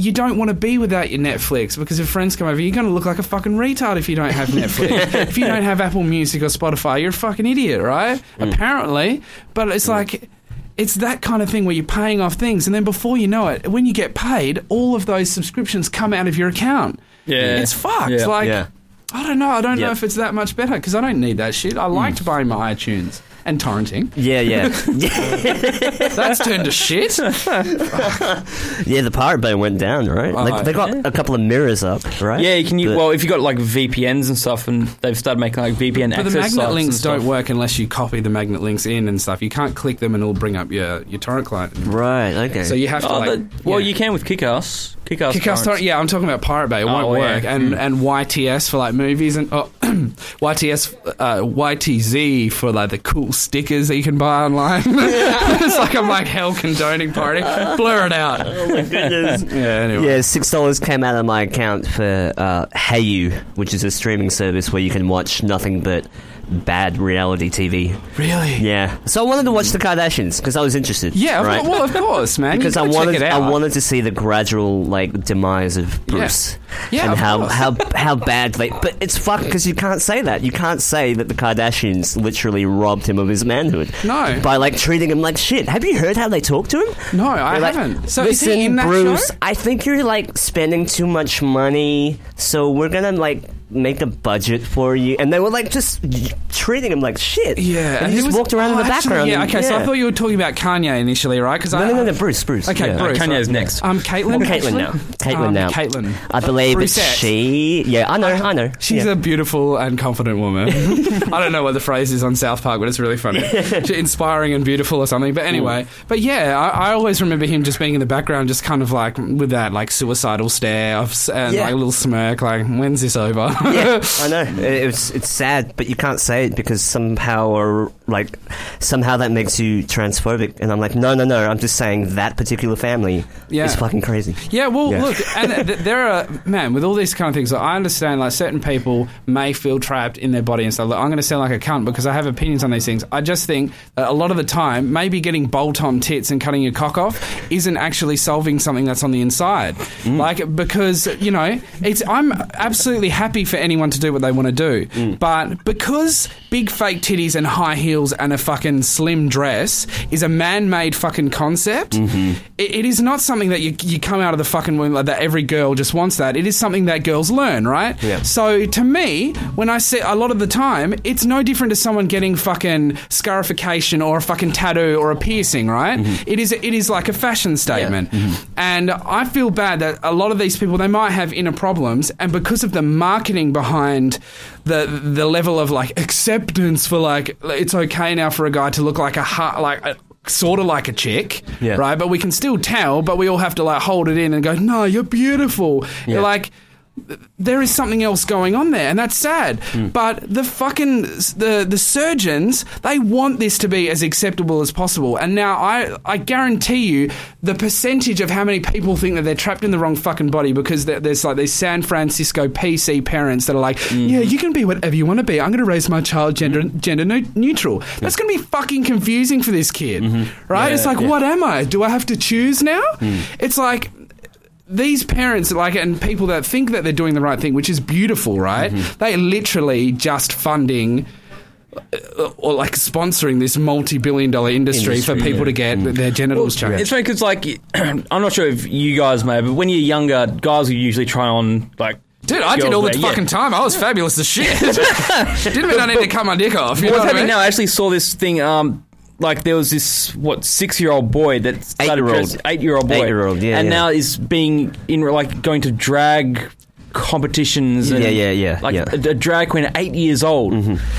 you don't want to be without your Netflix because if friends come over, you're going to look like a fucking retard if you don't have Netflix. if you don't have Apple Music or Spotify, you're a fucking idiot, right? Hmm. Apparently. But it's hmm. like. It's that kind of thing where you're paying off things, and then before you know it, when you get paid, all of those subscriptions come out of your account. Yeah. It's fucked. Yeah. Like, Yeah. I don't know. I don't know if it's that much better because I don't need that shit. I liked hmm. buying my iTunes and torrenting. yeah, yeah, That's turned to shit. yeah. The Pirate Bay went down, right? Oh, like they got yeah. a couple of mirrors up, right? Yeah, you can. use But- well, if you got like VPNs and stuff, and they've started making like VPN access. But the magnet links don't work unless you copy the magnet links in and stuff. You can't click them and it'll bring up your, your torrent client. right. Okay. So you have to Oh, like. the- well, yeah. you can with Kickass. Kickass. Kick-Ass torrents. torrent, yeah, I'm talking about Pirate Bay. It won't Oh, yeah. work, and and YTS for like movies and oh, YTS uh, YTZ for like the cool stickers that you can buy online. it's like I'm like hell condoning party. Blur it out. Goodness. Yeah. Anyway. Yeah, six dollars came out of my account for uh, Hayu, which is a streaming service where you can watch nothing but bad reality TV. Really? Yeah, so I wanted to watch the Kardashians because I was interested. Yeah, right? well, of course, man. because I wanted, I wanted to see the gradual like demise of Bruce, Yeah, and of how how how bad they. But it's fucked because you can't say that. You can't say that the Kardashians literally robbed him of his manhood. No. by like treating him like shit. Have you heard how they talk to him? No, I like, haven't. So listen, is he in that Bruce, show? I think you're like spending too much money, so we're gonna like make a budget for you. And they were like just treating him like shit. Yeah, and he who just was- walked around oh, in the actually, background. Yeah, and- okay. So I thought you were talking about Kanye initially, right? Because No, I no, no, no, Bruce, Bruce. Okay, yeah. Bruce. Kanye's right. next. Um, Caitlyn. Caitlyn actually? now. Caitlyn Um, now. Caitlyn. I believe it's she. Yeah, I know, I know. She's yeah. a beautiful and confident woman. I don't know what the phrase is on South Park, but it's really funny. She's inspiring and beautiful or something. But anyway, but yeah, I, I always remember him just being in the background, just kind of like with that like suicidal stare of, and Yeah. like a little smirk, like when's this over? Yeah, I know. It, it's it's sad, but you can't say it because somehow or like somehow that makes you transphobic. And I'm like, no, no, no. I'm just saying that particular family Yeah. is fucking crazy. Yeah, well, Yeah. look, and th- there are man with all these kind of things. I understand like certain people may feel trapped in their body and stuff. Look, I'm going to sound like a cunt because I have opinions on these things. I just think that a lot of the time, maybe getting bolt-on tits and cutting your cock off isn't actually solving something that's on the inside. Mm. Like because you know, it's I'm absolutely happy for anyone to do what they want to do, mm. but because big fake titties and high heels and a fucking slim dress is a man-made fucking concept, mm-hmm. it, it is not something that you you come out of the fucking womb like that. Every girl just wants that. It is something that girls learn, right? Yeah. So to me, when I see a lot of the time, it's no different to someone getting fucking scarification or a fucking tattoo or a piercing, right? Mm-hmm. It is it is like a fashion statement, mm-hmm. and I feel bad that a lot of these people they might have inner problems, and because of the marketing behind the the level of like acceptance for like it's okay now for a guy to look like a heart like. A, Sort of like a chick, Yeah. right? But we can still tell, but we all have to like hold it in and go, no, you're beautiful. You're like, there is something else going on there, and that's sad. Hmm. But the fucking the the surgeons they want this to be as acceptable as possible. And now I I guarantee you the percentage of how many people think that they're trapped in the wrong fucking body because there's like these San Francisco PC parents that are like, Hmm. yeah, you can be whatever you want to be. I'm going to raise my child gender gender neu- neutral. That's going to be fucking confusing for this kid, right? Yeah, it's like, yeah. what am I? Do I have to choose now? It's like these parents like and people that think that they're doing the right thing which is beautiful right they literally just funding uh, or like sponsoring this multi-billion dollar industry, for Industry, people to get their genitals changed It's funny because, like, I'm not sure if you guys may, but when you're younger, guys will usually try on like. dude i did all the wear- yeah. fucking time i was fabulous as shit didn't mean i need to cut my dick off you know What's happening now? I actually saw this thing. Um, like there was this what six year old boy that started Eight-year-old. dress- eight-year-old boy, Eight-year-old, yeah, and yeah. now is being in like going to drag competitions. And, Yeah, yeah, yeah, Like yeah. Mm-hmm. A, a drag queen at eight years old,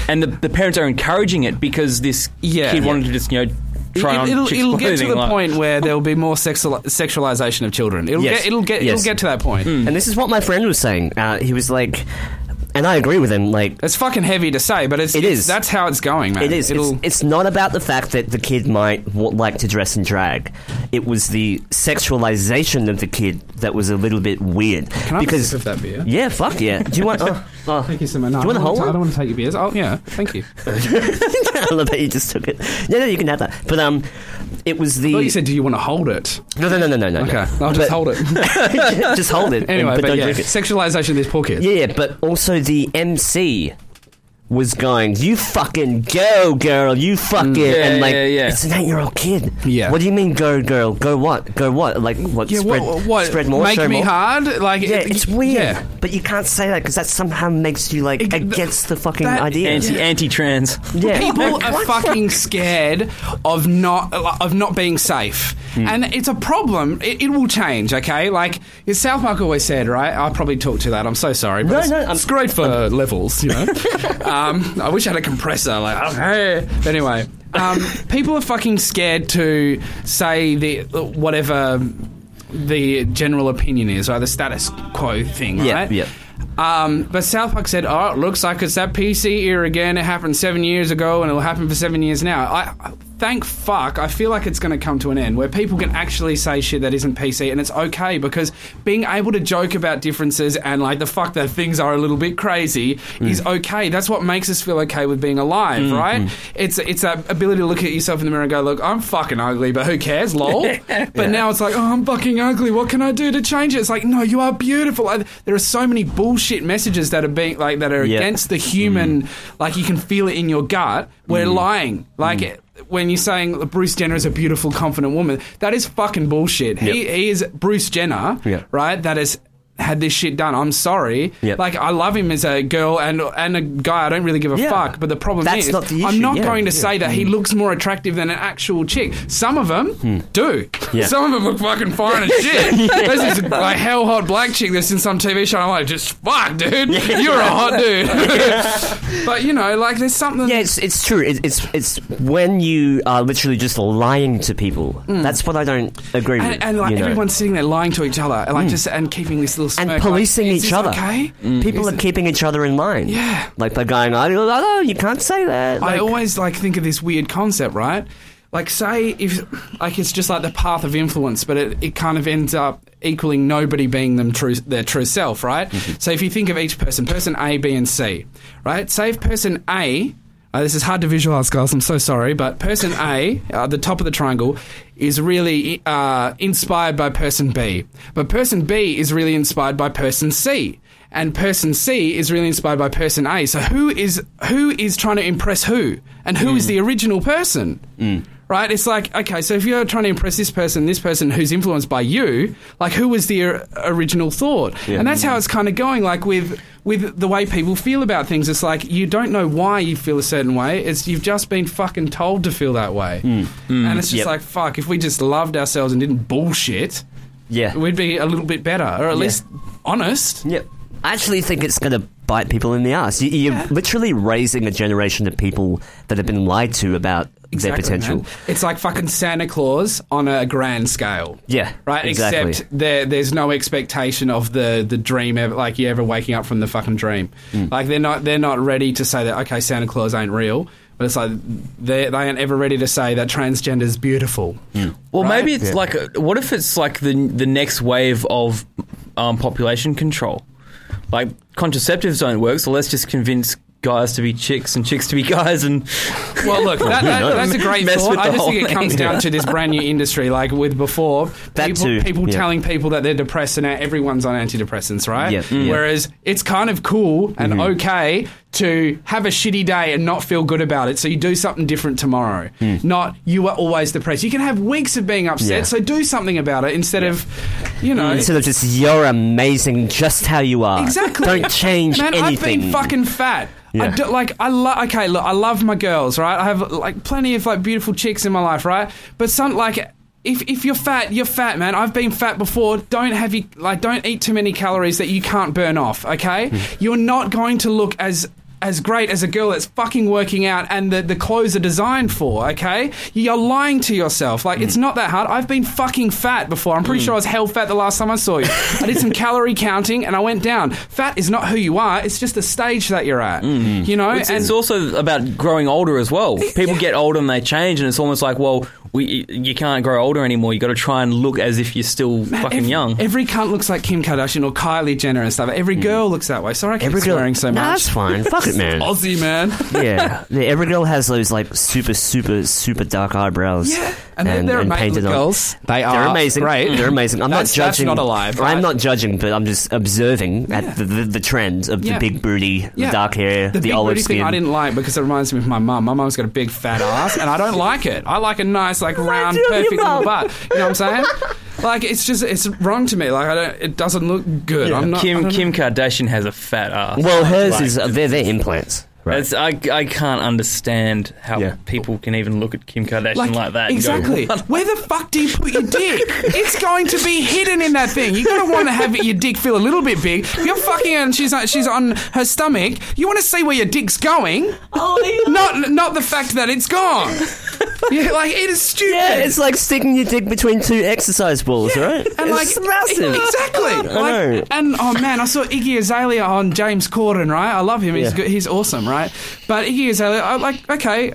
and the, the parents are encouraging it because this Yeah. kid Yeah. wanted to just you know try on. It, will chicks' it'll get to clothing, the like- point where there will be more sexual, sexualization of children. It'll Yes. get it'll get Yes. it'll get to that point. And this is what my friend was saying. Uh, he was like, and I agree with him. Like, It's fucking heavy to say, but it's, It it's- is. That's how it's going, man. It is. It's, it's not about the fact that the kid might w- like to dress in drag. It was the sexualization of the kid that was a little bit weird. Can I have a because of that beer? yeah, fuck yeah. Do you want? Oh, oh. Thank you so much. No, Do you want I a don't whole I don't want to take your beers. Oh yeah, thank you. I love that you just took it. No, no, you can have that. But um, it was the. thought you said, "Do you want to hold it?" no, no, no, no, no, no. Okay, no. I'll just hold it. just hold it. anyway, but, but, don't yeah, drink it. sexualization of these poor kids. Yeah, yeah, but also the MC was going, "You fucking go, girl! You fucking!" Yeah, and like, yeah, yeah. it's an eight-year-old kid. Yeah. What do you mean, go, girl? Go what? Go what? Like what? Yeah, spread, what, what? spread more. Make me more? hard? Like, Yeah, it- it's weird. Yeah. But you can't say that because that somehow makes you like It- against the fucking that- idea. Anti anti trans. yeah. People are fucking scared of not of not being safe, Hmm. and it's a problem. It, it will change, okay? Like as South Park always said, right? I probably talked to that. I'm so sorry, but No, it's, no, I'm- it's great for levels, you know. um, I wish I had a compressor. Like, okay. But anyway, um, people are fucking scared to say the whatever the general opinion is, or the status quo thing, Yeah, right? yeah. Um, but South Park said, "Oh, it looks like it's that PC era again. It happened seven years ago, and it'll happen for seven years now." I, I thank fuck. I feel like it's going to come to an end where people can actually say shit that isn't PC, and it's okay because being able to joke about differences and like the fuck that things are a little bit crazy mm. is okay. That's what makes us feel okay with being alive, mm-hmm. right? It's it's that ability to look at yourself in the mirror and go, "Look, I'm fucking ugly, but who cares?" Lol. But now it's like, "Oh, I'm fucking ugly. What can I do to change it?" It's like, "No, you are beautiful." Like, there are so many bullshit messages that are being like that are Yeah. against the human. Mm. Like you can feel it in your gut. We're mm. lying. Like. Mm. When you're saying Bruce Jenner is a beautiful, confident woman, that is fucking bullshit. He, Yep. he is Bruce Jenner, Yeah. right? That has had this shit done. I'm sorry. Yep. Like I love him as a girl and and a guy. I don't really give a Yeah. fuck. But the problem That's is, not the I'm not yeah, going to yeah. say that he looks more attractive than an actual chick. Some of them do. Hmm. Yeah. Some of them look fucking fine as shit. This is like hell hot black chick that's in some TV show. I'm like, just fuck, dude. You're a hot dude. but you know, like there's something. Yeah, it's it's true. It, it's it's when you are literally just lying to people. That's what I don't agree with. Mm. And, and like you know. everyone's sitting there lying to each other, and like just and keeping this little smirk, and policing is each other. Okay, People Is are it- keeping each other in line. Yeah. Like they're going, oh, no, you can't say that. I always like think of this weird concept, right? Like say if like it's just like the path of influence, but it, it kind of ends up equaling nobody being them true their true self, right? Mm-hmm. So if you think of each person, person A, B, and C, right? Say if person A uh, this is hard to visualize, guys. I'm so sorry, but person A, uh, the top of the triangle, is really uh, inspired by person B, but person B is really inspired by person C, and person C is really inspired by person A. So who is who is trying to impress who, and who is the original person? Right? It's like okay, so if you're trying to impress this person, this person who's influenced by you, like who was the original thought? And that's how it's kind of going. Like with with the way people feel about things, it's like you don't know why you feel a certain way. It's you've just been fucking told to feel that way, hmm. Hmm. and it's just Yep. like fuck. If we just loved ourselves and didn't bullshit, yeah, we'd be a little bit better, or at least honest. Yep. I actually think it's going to bite people in the ass. You, you're Yeah. literally raising a generation of people that have been lied to about their potential. man. It's like fucking Santa Claus on a grand scale. Yeah, Right, exactly. except there, there's no expectation of the, the dream, ever, like you ever waking up from the fucking dream. Hmm. Like they're not they're not ready to say that okay, Santa Claus ain't real, but it's like they they ain't ever ready to say that transgender is beautiful. Well, Right? maybe it's Yeah. like, what if it's like the the next wave of um, population control? Like contraceptives don't work, so let's just convince guys to be chicks and chicks to be guys, and Well, look, that, that, that's a great Mess thought. with I the just think whole it comes thing. down to this brand new industry, like with before That people, too, people yeah. telling people that they're depressed and everyone's on antidepressants, right? Yeah, Mm. yeah. Whereas it's kind of cool and Mm-hmm. okay to have a shitty day and not feel good about it, so you do something different tomorrow. Not you are always depressed. You can have weeks of being upset. Yeah. so do something about it instead of, you know. Instead of just you're amazing just how you are. Exactly. Don't change Man, anything. I've been fucking fat. I do, like I love. Okay, look, I love my girls, right? I have like plenty of like beautiful chicks in my life, right? But some like. If, if you're fat, you're fat, man. I've been fat before. Don't have you like don't eat too many calories that you can't burn off. Okay, Hmm. you're not going to look as as great as a girl that's fucking working out and the, the clothes are designed for, okay? You're lying to yourself. Like, Hmm. it's not that hard. I've been fucking fat before. I'm pretty sure I was hell fat the last time I saw you. I did some calorie counting and I went down. Fat is not who you are, it's just the stage that you're at. You know? it's, and it's also about growing older as well. People get older and they change, and it's almost like, well, we you can't grow older anymore. You got to try and look as if you're still fucking every, young. Every cunt looks like Kim Kardashian or Kylie Jenner and stuff. Every mm. girl looks that way. Sorry I keep Every girl. swearing so Nah, much. that's fine. Fuck it, man. Aussie, man. yeah. yeah, every girl has those like super, super, super dark eyebrows. Yeah, and they're- they're amazing painted on- girls. They They're amazing. great. They're mm. amazing. I'm That's- not that's judging. not a lie, right? I'm not judging, but I'm just observing at the, the, the trend of Yeah. the big booty, Yeah. the dark hair, The, the, big olive booty skin. thing I didn't like because it reminds me of my mum. My mum's got a big fat ass, and I don't like it. I like a nice, like round, you of your perfect little butt. You know what I'm saying? Like it's just it's wrong to me. Like I don't. It doesn't look good. I'm not. Kim Kim know. Kardashian has a fat ass. well, hers Like, is they're, they're implants. Right. It's, I, I can't understand how Yeah. people can even look at Kim Kardashian like, that. and go, Exactly. Where the fuck do you put your dick? It's going to be hidden in that thing. You're going to want to have your dick feel a little bit big. If you're fucking and she's uh, she's on her stomach, you want to see where your dick's going. Oh, not not the fact that it's gone. Yeah, like it is stupid. yeah, it's like sticking your dick between two exercise balls, right? And it's like massive. exactly. know. Like, and oh man, I saw Iggy Azalea on James Corden. Right, I love him. He's Yeah. good, he's awesome. Right, but Iggy Azalea, I like okay,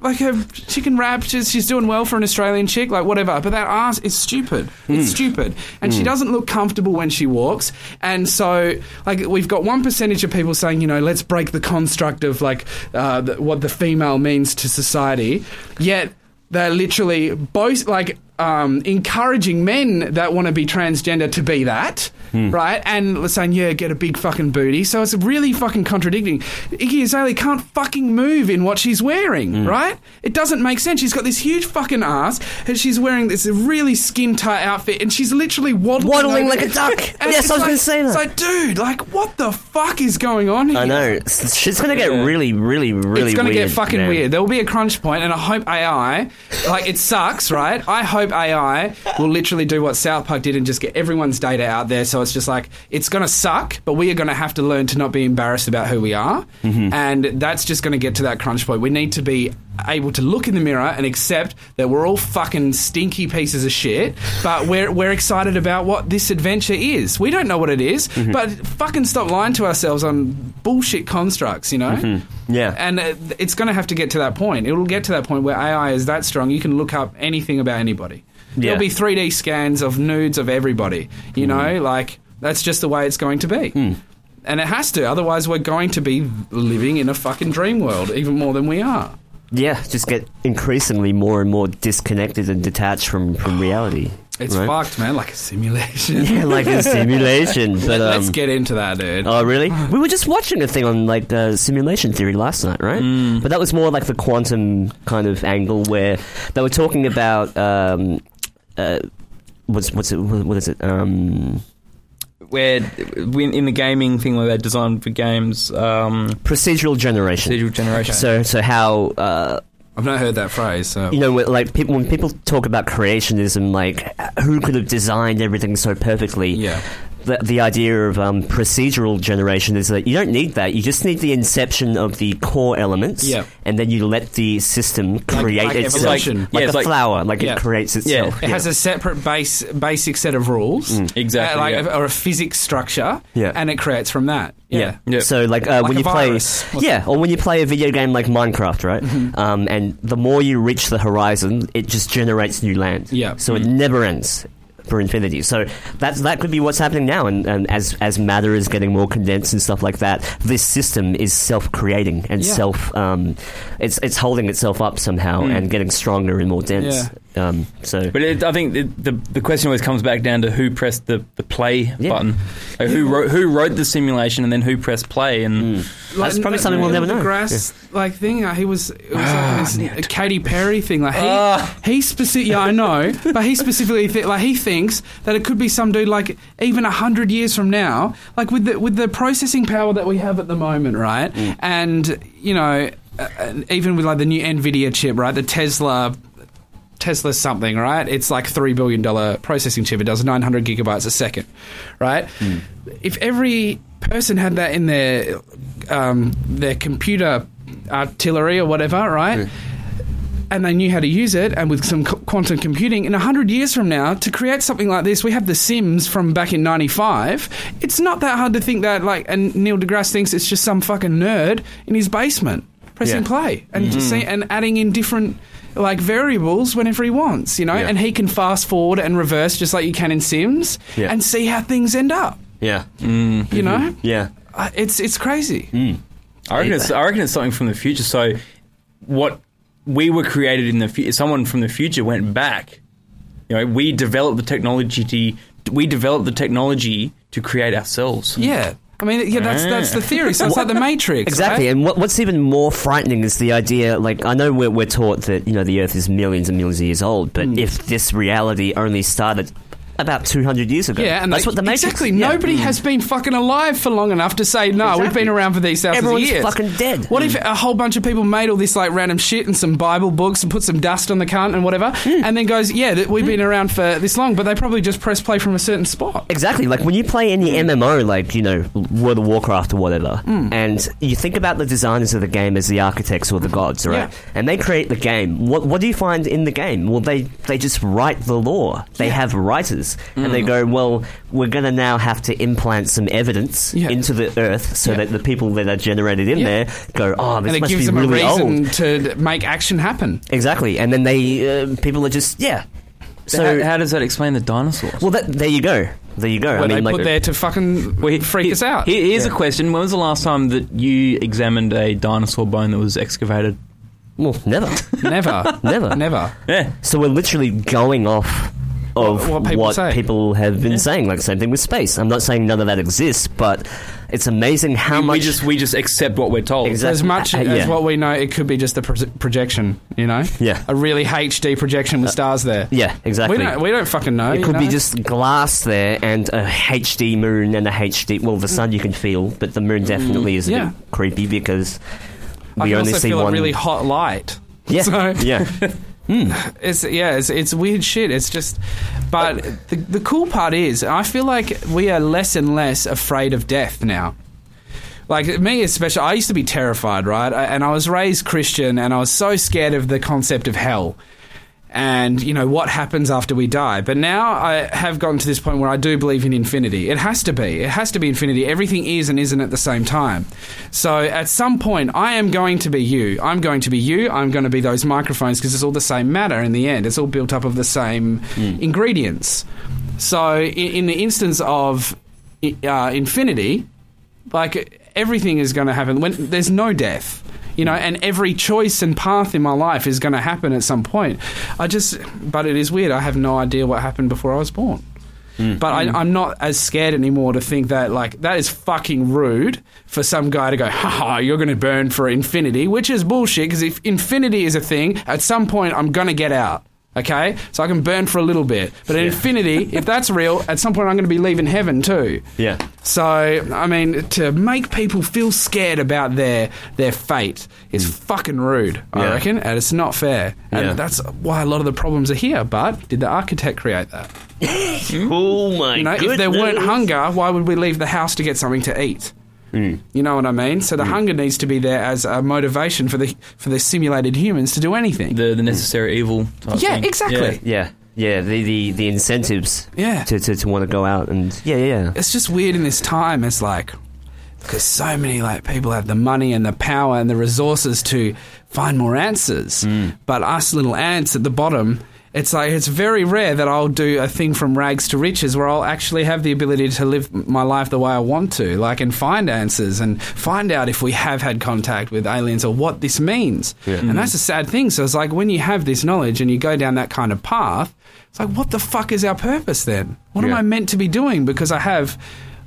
like her chicken can rap. She's, she's doing well for an Australian chick. Like whatever. But that ass is stupid. It's hmm. stupid, and she hmm. doesn't look comfortable when she walks. And so like we've got one percentage of people saying, you know, let's break the construct of like uh, the, what the female means to society. Yet they're literally both like um, encouraging men that want to be transgender to be that, right? And saying, yeah, get a big fucking booty. So it's really fucking contradicting. Iggy Azalea can't fucking move in what she's wearing, right? It doesn't make sense. She's got this huge fucking ass, and she's wearing this really skin tight outfit, and she's literally waddling, Waddling like a duck. And Yes, I was like- gonna say that. It's like, dude, like, what the fuck is going on here? I know. It's- She's gonna get really, really, really. it's going to get fucking man. weird. There will be a crunch point, and I hope AI, like it sucks, right? I hope AI will literally do what South Park did and just get everyone's data out there. So it's just like it's going to suck, but we are going to have to learn to not be embarrassed about who we are, Mm-hmm. and that's just going to get to that crunch point. We need to be able to look in the mirror and accept that we're all fucking stinky pieces of shit, but we're we're excited about what this adventure is. We don't know what it is, Mm-hmm. but fucking stop lying to ourselves on bullshit constructs, you know? Mm-hmm. Yeah. And uh, it's going to have to get to that point. It'll get to that point where AI is that strong, you can look up anything about anybody. Yeah. There'll be 3D scans of nudes of everybody. You know, like, that's just the way it's going to be. And it has to, otherwise, we're going to be living in a fucking dream world, even more than we are. Yeah, just get increasingly more and more disconnected and detached from, from reality. It's right? fucked, man, like a simulation. Yeah, like a simulation. But um, Let's get into that, dude. Oh, really? We were just watching a thing on like the simulation theory last night, right? Mm. But that was more like the quantum kind of angle where they were talking about um, uh, what's what's it? What is it? Um, where when- in the gaming thing where they're designed for games, um, procedural generation. procedural generation. So, so how uh, I've not heard that phrase, so. you know, when- like people when people talk about creationism, like who could have designed everything so perfectly? yeah. The, the idea of um, procedural generation is that you don't need that. You just need the inception of the core elements, Yeah. and then you let the system create like itself, evolution. like, Yeah, it's a like- flower, like Yeah. it creates itself. It has a separate base, basic set of rules, Exactly, uh, like yeah. or a physics structure, Yeah. and it creates from that. Yeah. Yeah, Yeah. So like, uh, Like when you play, yeah, or when you play a video game like Minecraft, right? Mm-hmm. Um, and the more you reach the horizon, it just generates new land. Yeah. So it never ends for infinity. So that's that could be what's happening now. And, and as as matter is getting more condensed and stuff like that, this system is self creating and Yeah. self. Um, it's it's holding itself up somehow and getting stronger and more dense. Um, so But it, I think it, the the question always comes back down to who pressed the, the play Yeah. button, like who wrote who wrote the simulation, and then who pressed play, and That's probably something we'll never know. Grass like thing. Uh, he was it was like this Katy Perry thing. Like he Ah. he specific. Yeah, I know, but he specifically th- like he thinks that it could be some dude like even a hundred years from now, like with the with the processing power that we have at the moment, right? Mm. And you know, uh, even with like the new Nvidia chip, right? The Tesla. Tesla something, right? It's like three billion dollar processing chip. It does nine hundred gigabytes a second, right? If every person had that in their um, their computer artillery or whatever, right? And they knew how to use it, and with some qu- quantum computing, in 100 years from now, to create something like this, we have The Sims from back in 95. It's not that hard to think that, like, and Neil deGrasse thinks it's just some fucking nerd in his basement pressing Yeah. play and just see, and adding in different like variables whenever he wants, you know, Yeah. and he can fast forward and reverse just like you can in Sims, Yeah. and see how things end up. yeah, mm. You know, mm-hmm. yeah. Uh, it's it's crazy. Mm. I reckon it's I reckon it's something from the future. So what we were created in the future, someone from the future went back. You know, we developed the technology to we developed the technology to create ourselves. Yeah. I mean, yeah, that's that's the theory. So it's like the Matrix, Exactly, right? and what, what's even more frightening is the idea. Like, I know we're, we're taught that you know the Earth is millions and millions of years old, but Hmm. if this reality only started about two hundred years ago, Yeah, and that's they- what the Matrix. exactly. yeah. Nobody has been fucking alive for long enough to say no. We've been around for these thousands Everyone's of years. fucking dead. What if a whole bunch of people made all this like random shit and some Bible books and put some dust on the cunt and whatever, Hmm. and then goes, yeah, we've been around for this long, but they probably just press play from a certain spot. Exactly. Like when you play any MMO, like, you know, World of Warcraft or whatever, Hmm. and you think about the designers of the game as the architects or the gods, right? Yeah. And they create the game. What, what do you find in the game? Well, they, they just write the lore. They have writers. And they go, well, we're going to now have to implant some evidence Yeah. into the earth so Yeah. that the people that are generated in Yeah. there go, oh, this and it must gives be them really a reason old. to make action happen. Exactly. And then they, uh, people are just, yeah. So So, how, how does that explain the dinosaurs? well, that, there you go. There you go. Where I mean, they like, put there to fucking Well, he- freak he- us out. here- here's a question: When was the last time that you examined a dinosaur bone that was excavated? well, never. never, Never. never. Yeah, So we're literally going off of What- what what people, people have been saying. Like same thing with space. I'm not saying none of that exists, but it's amazing how we, much. we just we just accept what we're told. Exactly. As much Uh, as what we know, it could be just a pro- projection. You know, Yeah. a really HD projection with stars there. yeah, exactly. We don't, we don't fucking know. it you could be just glass there and a HD moon and a HD. Well, the sun you can feel, but the moon definitely is a Mm. Yeah. bit creepy because I we can only also see feel one. a really hot light. yeah, So yeah. Hmm. it's yeah, it's, it's weird shit. It's just, but the the cool part is, I feel like we are less and less afraid of death now. Like me, especially, I used to be terrified, right? I, and I was raised Christian, and I was so scared of the concept of hell, and you know what happens after we die. But now I have gotten to this point where I do believe in infinity. It has to be. It has to be infinity. Everything is and isn't at the same time. So at some point, I am going to be you. I'm going to be you. I'm going to be those microphones because it's all the same matter in the end. It's all built up of the same ingredients. So in, in the instance of uh, infinity, like everything is going to happen when there's no death you know and every choice and path in my life is going to happen at some point i just but it is weird i have no idea what happened before i was born hmm. but I, I'm not as scared anymore to think that like that is fucking rude for some guy to go, haha, you're going to burn for infinity, which is bullshit. Because if infinity is a thing, at some point I'm going to get out. Okay, so I can burn for a little bit, but in infinity, if that's real, at some point I'm going to be leaving heaven too. Yeah. So I mean, to make people feel scared about their their fate is hmm. fucking rude. I Yeah. reckon, and it's not fair. And Yeah. that's why a lot of the problems are here. But did the architect create that? Oh my You know, if there weren't hunger, why would we leave the house to get something to eat? Hmm. You know what I mean? So the hunger needs to be there as a motivation for the for the simulated humans to do anything. The the necessary evil. Type yeah, thing. exactly. Yeah. Yeah. The the, the incentives. Yeah. To, to, to want to go out and yeah yeah. It's just weird in this time. It's like because so many like people have the money and the power and the resources to find more answers, but us little ants at the bottom. It's like it's very rare that I'll do a thing from rags to riches where I'll actually have the ability to live my life the way I want to, like and find answers and find out if we have had contact with aliens or what this means. And hmm. that's a sad thing. So it's like when you have this knowledge and you go down that kind of path, it's like what the fuck is our purpose then? What am I meant to be doing? Because I have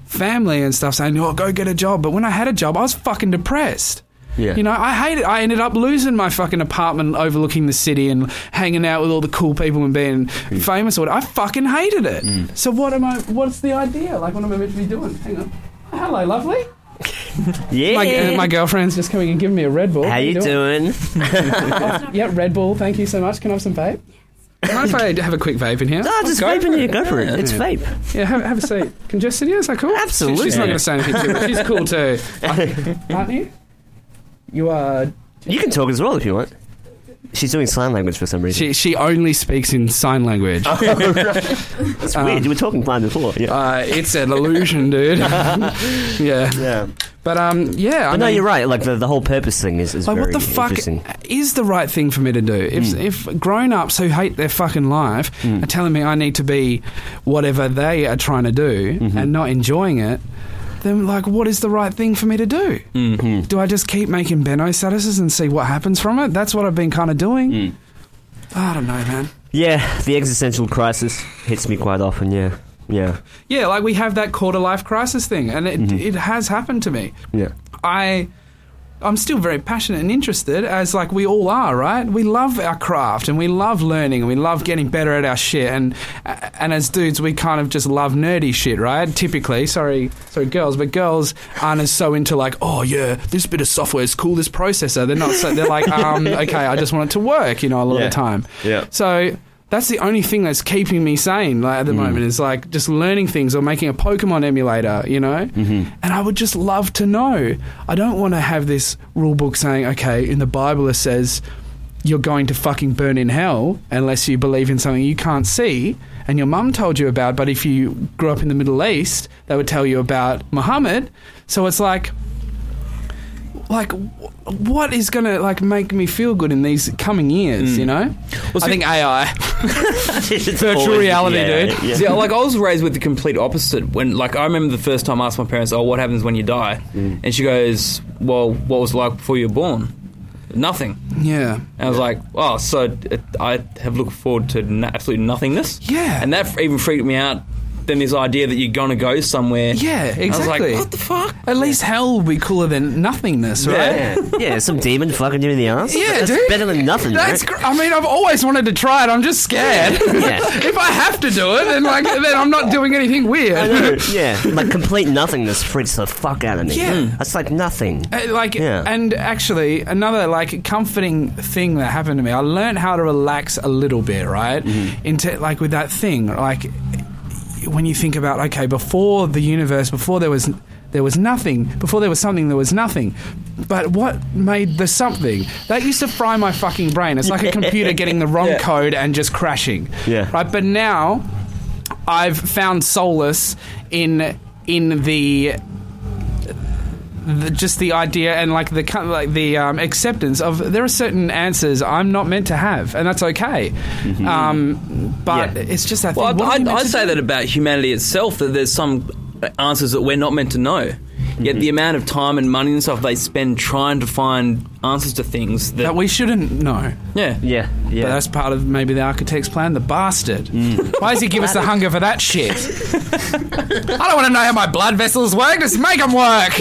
family and stuff saying, "Oh, go get a job." But when I had a job, I was fucking depressed. Yeah. You know, I hated. I ended up losing my fucking apartment overlooking the city and hanging out with all the cool people and being famous. Or whatever. I fucking hated it. Mm. So what am I? What's the idea? Like, what am I meant to be doing? Hang on. Hello, lovely. Yeah. My, uh, my girlfriend's just coming and giving me a Red Bull. How you doing? Yeah, Red Bull. Thank you so much. Can I have some vape? Mind if I have a quick vape in here? Oh, just vape in here. Go for it. Yeah. It's vape. Yeah, have, have a seat. Can Jess sit here? Is that cool? Absolutely. She- she's not going to say anything to me. She's cool too. Aren't you? You are. You can talk as well if you want. She's doing sign language for some reason. She she only speaks in sign language. Oh, That's um, weird. You were talking blind before. Yeah. Uh, it's an illusion, dude. yeah, yeah. but um, yeah. I But no, mean, you're right. Like the, the whole purpose thing is, is Like, very what the fuck is the right thing for me to do? If, hmm. if grown ups who hate their fucking life hmm. are telling me I need to be whatever they are trying to do mm-hmm. and not enjoying it, then like, what is the right thing for me to do? Mm-hmm. Do I just keep making Benno statuses and see what happens from it? That's what I've been kind of doing. I don't know, man. Yeah, the existential crisis hits me quite often. Yeah, yeah, Yeah, like we have that quarter life crisis thing, and it, it has happened to me. yeah. I I'm still very passionate and interested, as like we all are, right? We love our craft and we love learning and we love getting better at our shit. And and as dudes, we kind of just love nerdy shit, right? Typically, sorry, sorry, girls, but girls aren't as so into like, oh yeah, this bit of software is cool, this processor. They're not. So, they're like, um, okay, I just want it to work, you know, a lot Yeah. of the time. Yeah. So that's the only thing that's keeping me sane like, at the moment is like just learning things or making a Pokemon emulator, you know? Mm-hmm. And I would just love to know. I don't want to have this rule book saying, okay, in the Bible it says you're going to fucking burn in hell unless you believe in something you can't see and your mum told you about, but if you grew up in the Middle East, they would tell you about Muhammad. So it's like like wh- what is going to like make me feel good in these coming years, you know? I think AI. Virtual reality, dude. Yeah. See, like I was raised with the complete opposite. When, like, I remember the first time I asked my parents, "Oh, what happens when you die?" And she goes, "Well, what was it like before you were born?" Nothing. Yeah. And I was like, "Oh, so it, I have looked forward to n- absolute nothingness." Yeah. and that even freaked me out. Then this idea that you're gonna go somewhere. Yeah, I was exactly. like, "What the fuck?" At least hell will be cooler than nothingness, right? Yeah, yeah, some demon fucking you in the ass. Yeah, That's dude. better than nothing. That's. right? Gr- I mean, I've always wanted to try it. I'm just scared. Yeah. if I have to do it, then like, then I'm not doing anything weird. yeah, like complete nothingness freaks the fuck out of me. Yeah. that's like nothing. Uh, like Yeah. and actually another like comforting thing that happened to me i learned how to relax a little bit right Mm-hmm. into like with that thing like when you think about okay before the universe before there was there was nothing before there was something there was nothing. But what made the something? That used to fry my fucking brain. It's like a computer getting the wrong Yeah. code and just crashing. Yeah. right? But now i've found solace in in the the, just the idea and like the like the um, acceptance of there are certain answers I'm not meant to have, and that's okay. Um, but Yeah. it's just that. Well, thing. I'd, What are we I'd, I'd say do? that about humanity itself that there's some answers that we're not meant to know. Yet the amount of time and money and stuff they spend trying to find answers to things that, that we shouldn't know. yeah Yeah, yeah. But that's part of maybe the architect's plan. The bastard. Mm. Why does he give us the hunger for that shit? I don't want to know how my blood vessels work. Just make them work.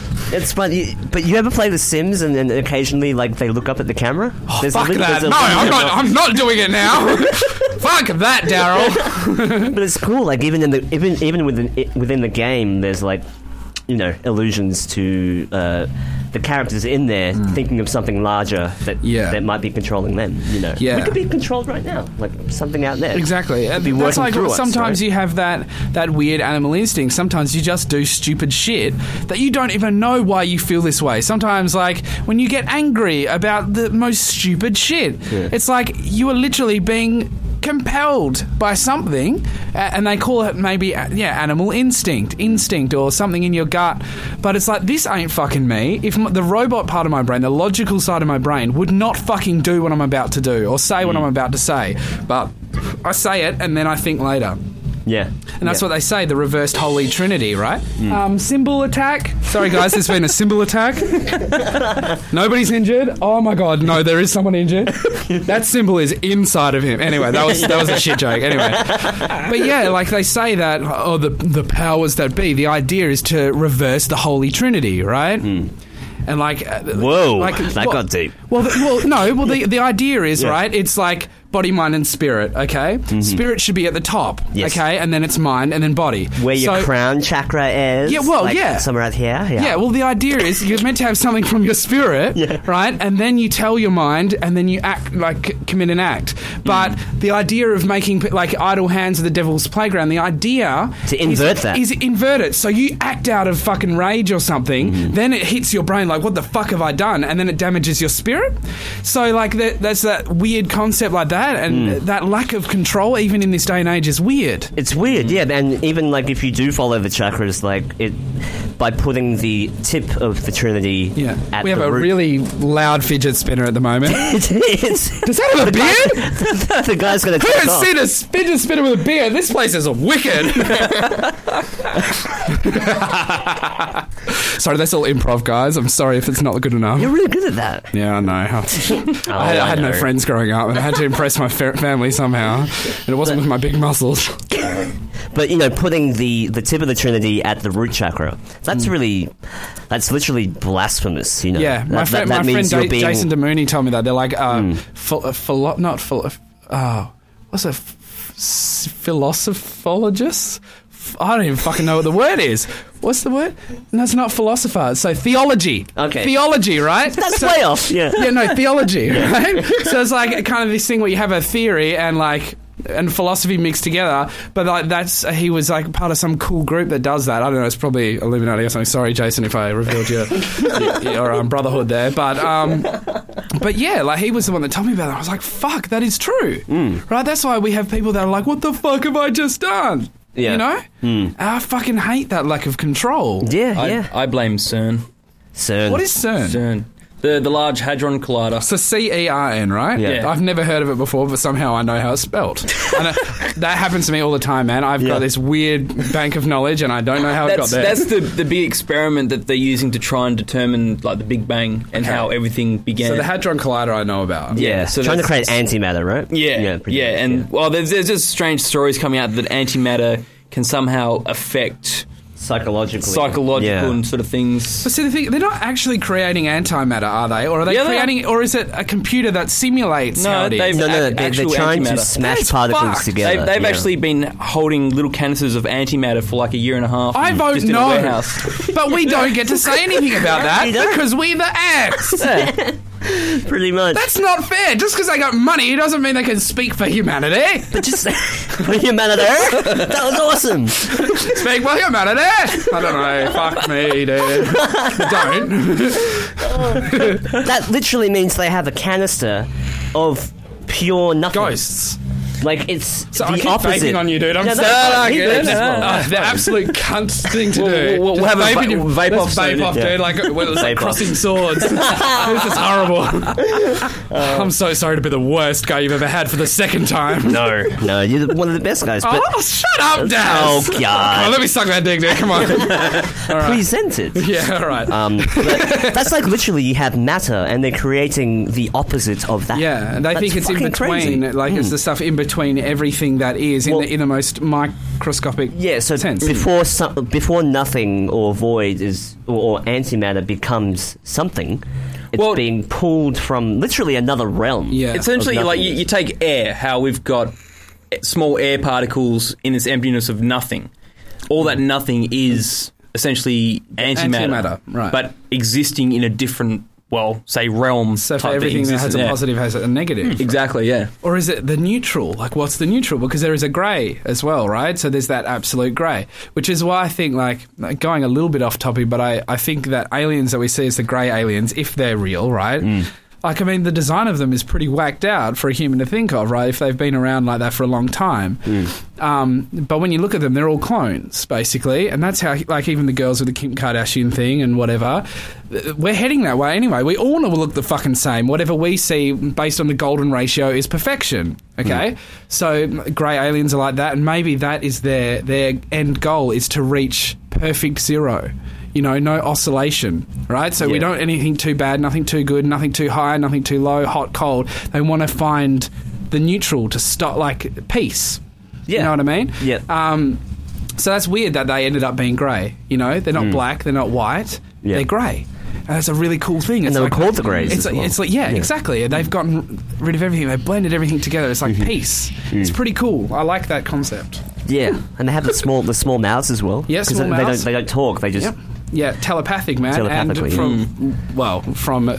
It's funny, but you ever play The Sims and then occasionally, like, they look up at the camera? There's a Fuck little- that! there's No, a I'm not. I'm not doing it now. Fuck that, Daryl. But it's cool. Like even in the even even within within the game, there's like you know allusions to uh, the characters in there mm. thinking of something larger that. Yeah. that might be controlling them. You know, Yeah. we could be controlled right now, like something out there. Exactly. And Be That's like us, sometimes right? you have that that weird animal instinct. Sometimes you just do stupid shit that you don't even know why you feel this way. Sometimes like when you get angry about the most stupid shit. It's like you are literally being compelled by something and they call it maybe uh, yeah animal instinct instinct or something in your gut. But it's like this ain't fucking me. If m- the robot part of my brain the logical side of my brain would not fucking do what i'm about to do or say what i'm about to say. But i say it and then i think later Yeah, and that's yeah. what they say, the reversed holy trinity, right? Um, symbol attack. Sorry, guys, there's been a symbol attack. Nobody's injured. Oh my god, no, there is someone injured. That symbol is inside of him. Anyway, that was that was a shit joke. Anyway, but yeah, like they say that oh the the powers that be. The idea is to reverse the holy trinity, right? And like, uh, Whoa, like that well- got deep. Well, the, well, no. Well, the the idea is Yeah. right. It's like body, mind, and spirit. Okay, spirit should be at the top. Yes. Okay, and then it's mind, and then body. where your crown chakra is. Yeah, well, like, yeah. somewhere out here. Yeah, Yeah, well, the idea is you're meant to have something from your spirit, Yeah. right? And then you tell your mind, and then you act like commit an act. But Mm. the idea of making like idle hands of the devil's playground, the idea To invert is, that. is invert it. So you act out of fucking rage or something, Mm-hmm. then it hits your brain like, what the fuck have I done? And then it damages your spirit. So like that, that's that weird concept like that, and Mm. that lack of control, even in this day and age, is weird. It's weird, yeah, and even like if you do follow the chakras, like it by putting the tip of the Trinity, Yeah, we have the a root- really loud fidget spinner at the moment. it's, Does that have a beard? the guy's gonna. Who has seen a fidget spinner with a beard? This place is a wicked. sorry, that's all improv, guys. I'm sorry if it's not good enough. You're really good at that. yeah, I know. I had, I had no friends growing up, and I had to impress my fa- family somehow. And it wasn't with my big muscles. But you know, putting the the tip of the Trinity at the root chakra, that's really, that's literally blasphemous. You know, Mm. Yeah, my That- friend, that, that my friend means you're Ja- being. Jason DeMooney told me that they're like, uh, ph- philo- not philo- oh, what's a f-? F- I don't even fucking know what the word is. What's the word? No, it's not philosopher. So theology. Okay. theology, right? That's So- way off. Yeah. yeah, no, theology, right? so it's like kind of this thing where you have a theory and like and philosophy mixed together, but like that's he was like part of some cool group that does that. I don't know. It's probably Illuminati or something. Sorry, Jason, if I revealed your your, your um, brotherhood there, but um, but yeah, like he was the one that told me about it. I was like, fuck, that is true, right? That's why we have people that are like, what the fuck have I just done? Yeah. You know, and I fucking hate that lack of control. Yeah, I, yeah. I blame CERN. CERN. What is CERN? CERN. The, the Large Hadron Collider. So C E R N, right? Yeah. I've never heard of it before, but somehow I know how it's spelled. and uh, that happens to me all the time, man. I've Yeah. got this weird bank of knowledge, and I don't know how it got That's, there. that's the, the big experiment that they're using to try and determine like the Big Bang and Okay. how everything began. so the Hadron Collider I know about. Yeah, so trying to that's- create antimatter, right? Yeah, yeah, pretty much, and well, there's, there's just strange stories coming out that antimatter can somehow affect psychologically, psychological Yeah. and sort of things. But see, the thing, they're not actually creating antimatter, are they? Or are they Yeah, they are. creating, or is it a computer that simulates No, how it is? they've- No, no, no. Ac- They, they're actual trying to antimatter. smash That's particles fucked. together. They've, they've yeah. actually been holding little canisters of antimatter for like a year and a half. I vote just in no. warehouse. but we don't get to say anything about that because we the ants. pretty much. That's not fair. Just because they got money doesn't mean they can speak for humanity. but just say for humanity, that was awesome. Speak for humanity. I don't know. Fuck me, dude. don't. That literally means they have a canister of pure nothing. Ghosts. Like it's So the I keep opposite. vaping on you, dude. I'm No, sorry. that's No, fine. no, He good. as well. Uh, the absolute cunt thing to do. We'll- we'll have a vape va- your- vape off soon, vape off, yeah. dude. Like well, it was like off. crossing swords. this is horrible. I'm so sorry to be the worst guy you've ever had for the second time. No, no, you're the- one of the best guys. But Oh, shut up, Daz. Oh, Come on, God. let me suck that dick, dude. Come on. present it. yeah, all right. Um, that's like literally you have matter, and they're creating the opposite of that. yeah, and they That's think it's in between. crazy. Hmm. Like it's the stuff in between between everything that is in, the, in the most microscopic Yeah, so sense. before some, before nothing or void is or, or antimatter becomes something, it's Well- being pulled from literally another realm. Yeah. Essentially, like you, you take air, how we've got small air particles in this emptiness of nothing. All that nothing is essentially antimatter, antimatter, right. But existing in a different, well, say realm. so for everything that has a. Yeah. positive has a negative. Exactly. Yeah. Or is it the neutral? Like, what's the neutral? Because there is a grey as well, right? So there's that absolute grey, which is why I think, like, going a little bit off topic, but I, I think that aliens that we see as the grey aliens, if they're real, right? Mm. Like, I mean, the design of them is pretty whacked out for a human to think of, right? If they've been around like that for a long time. Mm. Um, but when you look at them, they're all clones, basically. And that's how, like, even the girls with the Kim Kardashian thing and whatever, we're heading that way anyway. We all look the fucking same. Whatever we see based on the golden ratio is perfection. Okay? So grey aliens are like that, and maybe that is their, their end goal is to reach perfect zero. You know, no oscillation, right? So we don't anything too bad, nothing too good, nothing too high, nothing too low, hot, cold. They want to find the neutral to stop, like peace. You Yeah. know what I mean? Yeah. Um, so that's weird that they ended up being grey. You know, they're not black, they're not white. Yeah. they're grey. And that's a really cool thing. It's they were like- called the Greys It's as like, well. it's like yeah, Yeah. exactly. They've gotten rid of everything. They've blended everything together. It's like Mm-hmm. peace. Mm. It's pretty cool. I like that concept. Yeah, and they have the small the small mouths as well. Yeah, 'Cause small they, they don't they don't talk. They just Yep. Yeah, telepathic, man. Telepathically, and from well, from uh,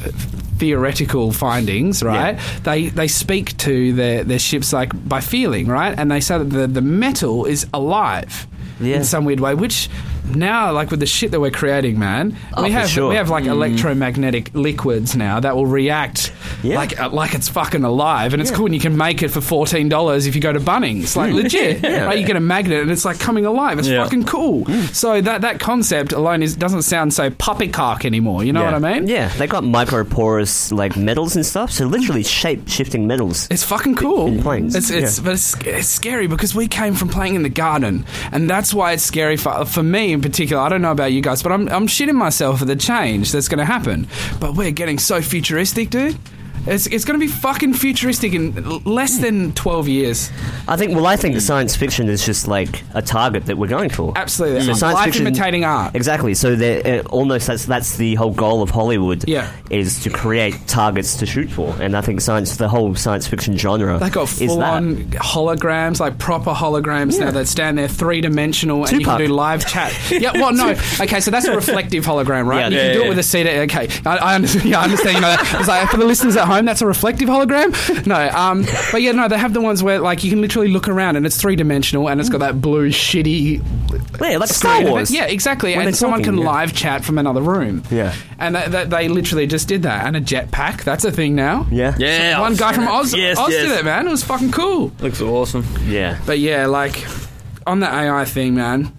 theoretical findings, right? They they speak to their their ships like by feeling, right? And they say that the the metal is alive Yeah. in some weird way, which. Now, like with the shit that we're creating, man, Oh, we have sure. we have like mm. electromagnetic liquids now that will react Yeah. like uh, like it's fucking alive, and it's cool. And you can make it for fourteen dollars if you go to Bunnings, like mm. legit. Like, you get a magnet and it's like coming alive. It's Yeah. fucking cool. Mm. So that that concept alone is doesn't sound so poppycock anymore. You know yeah. what I mean? Yeah, they got microporous like metals and stuff. So literally shape shifting metals. It's fucking cool. In planes, It's, it's yeah. but it's, it's scary because we came from playing in the garden, and that's why it's scary for for me in particular. I don't know about you guys, but I'm I'm shitting myself at the change that's going to happen. But we're getting so futuristic, dude. It's, it's going to be fucking futuristic in less than 12 years. I think. Well, I think science fiction is just like a target that we're going for. Absolutely. So science Life fiction- imitating art. Exactly. So they're, uh, almost that's that's the whole goal of Hollywood. Yeah. Is to create targets to shoot for, and I think science, the whole science fiction genre, They got is full that. on holograms, like proper holograms now that stand there three dimensional and you can do live chat. yeah, well, no. Okay, so that's a reflective hologram, right? Yeah, you yeah, can do it with a CD. Okay, I, I, understand, yeah, I understand. You know, that. It's like, for the listeners at home, that's a reflective hologram. No, um, but yeah, no, they have the ones where like you can literally look around and it's three dimensional and it's got that blue shitty Yeah, like Star screen of it. Wars. Yeah, exactly. When and someone talking, can yeah. live chat from another room. Yeah. and that, that, they literally just did that. And a jetpack, that's a thing now. Yeah. Yeah. One guy from Oz, Yes, Oz yes. did it, man. It was fucking cool. Looks awesome. Yeah. But yeah, like on the AI thing, man.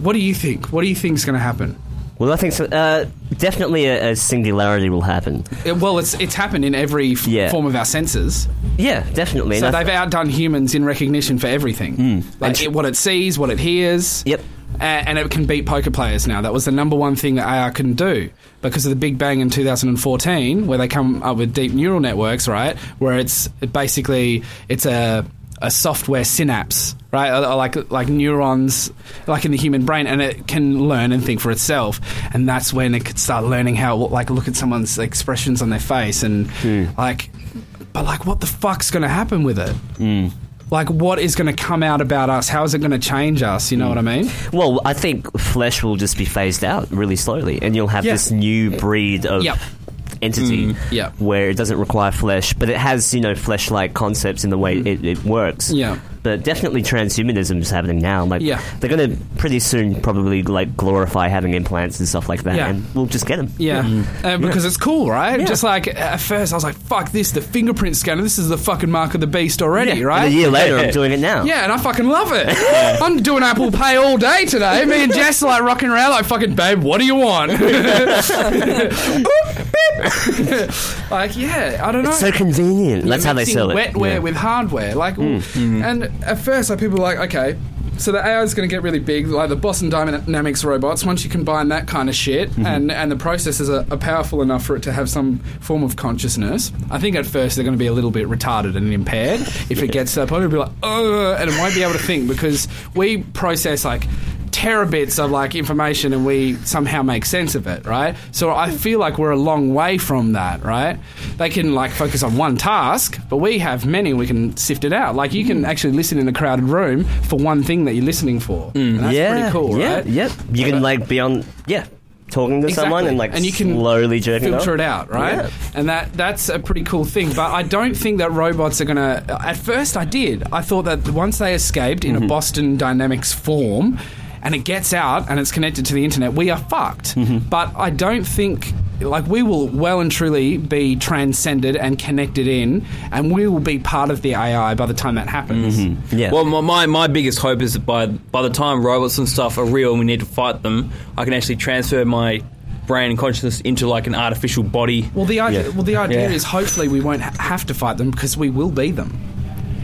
What do you think? What do you think's going to happen? Well, I think so. Uh, definitely a, a singularity will happen. It- well, it's it's happened in every f- Yeah. form of our senses. Yeah, definitely. So they've outdone humans in recognition for everything, like tr- it- what it sees, what it hears. Yep. A- And it can beat poker players now. That was the number one thing that AI couldn't do because of the Big Bang in 2014, where they come up with deep neural networks, right? Where it's basically it's a a software synapse, right? Like like neurons, like in the human brain, and it can learn and think for itself. And that's when it could start learning how, like, look at someone's expressions on their face and hmm. like, but like, what the fuck's going to happen with it? Hmm. Like, what is going to come out about us? How is it going to change us? You know hmm. what I mean? Well, I think flesh will just be phased out really slowly, and you'll have Yeah. this new breed of Yep. Entity mm, Yep. where it doesn't require flesh, but it has you know flesh-like concepts in the way mm. it, it works. Yeah. But definitely transhumanism is happening now. Like, Yeah. they're going to pretty soon probably like glorify having implants and stuff like that, Yeah. and we'll just get them. Yeah, Uh, because it's cool, right? Yeah. Just like at first, I was like, "Fuck this!" The fingerprint scanner. This is the fucking mark of the beast already, Yeah. right? And a year later, I'm doing it now. Yeah, and I fucking love it. I'm doing Apple Pay all day today. Me and Jess are like rocking around like fucking babe. What do you want? like yeah, I don't know. It's so convenient. That's how they sell it. Wetware Yeah. with hardware, like, ooh. and at first, like people were like, okay, so the AI is going to get really big, like the Boston Dynamics robots. Once you combine that kind of shit, Mm-hmm. and and the processors are, are powerful enough for it to have some form of consciousness, I think at first they're going to be a little bit retarded and impaired. If it gets to that point, it'll be like, oh, and it won't be able to think because we process like terabits of like information and we somehow make sense of it, right? So I feel like we're a long way from that, right? They can like focus on one task, but we have many. We can sift it out. Like you can actually listen in a crowded room for one thing that you're listening for. And that's yeah, pretty cool, yeah, right? Yep. You can like be on, yeah, talking to someone and like and you can slowly jerking filter off. it out, right? Yeah. And that that's a pretty cool thing. But I don't think that robots are gonna. At first, I did. I thought that once they escaped Mm-hmm. in a Boston Dynamics form, and it gets out and it's connected to the internet, we are fucked. Mm-hmm. But I don't think. Like we will well and truly be transcended and connected in, and we will be part of the AI by the time that happens. Mm-hmm. Yeah. Well, my, my, my biggest hope is that by by the time robots and stuff are real and we need to fight them, I can actually transfer my brain and consciousness into like an artificial body. Well, the idea, Yeah. well, the idea Yeah. is hopefully we won't ha- have to fight them because we will be them.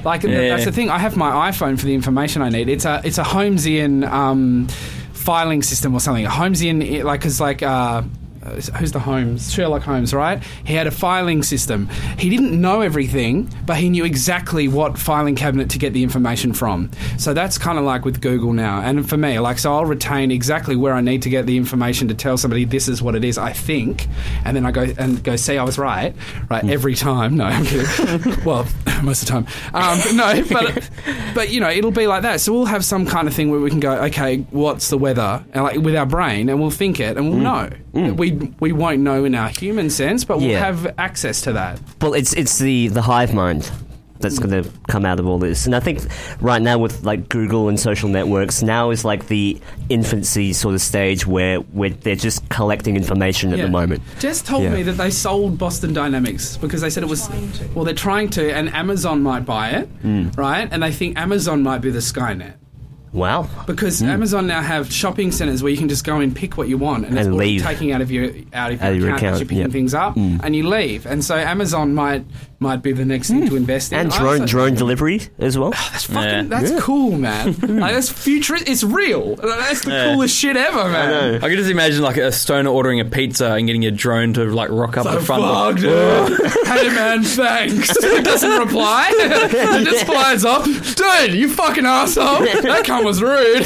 Like Yeah. that's the thing. I have my iPhone for the information I need. It's a it's a Holmesian um, filing system or something. A Holmesian like because like. Uh, Uh, who's the Holmes? Sherlock Holmes, right? He had a filing system. He didn't know everything, but he knew exactly what filing cabinet to get the information from. So that's kind of like with Google now. And for me, like, so I'll retain exactly where I need to get the information to tell somebody this is what it is, I think. And then I go and go, see, I was right, right, hmm. every time. No, I'm kidding. well, most of the time. Um, no, but, but, you know, it'll be like that. So we'll have some kind of thing where we can go, okay, what's the weather? And like with our brain, and we'll think it and we'll hmm. know. Hmm. We, we won't know in our human sense, but we'll Yeah. have access to that. Well, it's it's the the hive mind that's going to come out of all this, and I think right now with like Google and social networks, now is like the infancy sort of stage where where they're just collecting information at Yeah. the moment. Jess told Yeah. me that they sold Boston Dynamics because they said it was. Well, they're trying to, and Amazon might buy it, Hmm. right? And they think Amazon might be the Skynet. Wow. Because Hmm. Amazon now have shopping centers where you can just go and pick what you want, and, it's And leave. taking out of your out of your, Out of your account, as you're picking yep. things up, and you leave. And so Amazon might might be the next thing to invest in. Hmm. And drone drone delivery as well. That's fucking. Yeah. That's Yeah. cool, man. like that's future. It's real. That's the Yeah. coolest shit ever, man. know. I can just imagine like a stoner ordering a pizza and getting a drone to like rock up the front. Fuck, door. dude. hey man, thanks. It Doesn't reply. It just flies off. Dude, you fucking asshole. That cunt was rude.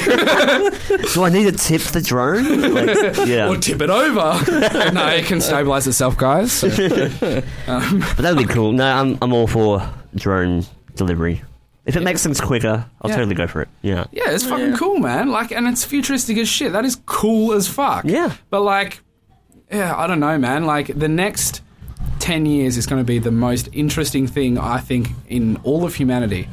Do I need to tip the drone? Like, yeah, or tip it over. no, it can stabilize itself, guys. So- but that'd be cool. No, I'm I'm all for drone delivery. If it makes things quicker, I'll Yeah. totally go for it. Yeah. Yeah, it's fucking cool, man. Like, and it's futuristic as shit. That is cool as fuck. Yeah. But like, yeah, I don't know, man. Like, the next ten years is going to be the most interesting thing I think in all of humanity.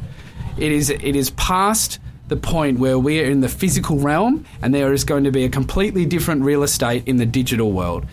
It is. It is past the point where we are in the physical realm, and there is going to be a completely different real estate in the digital world.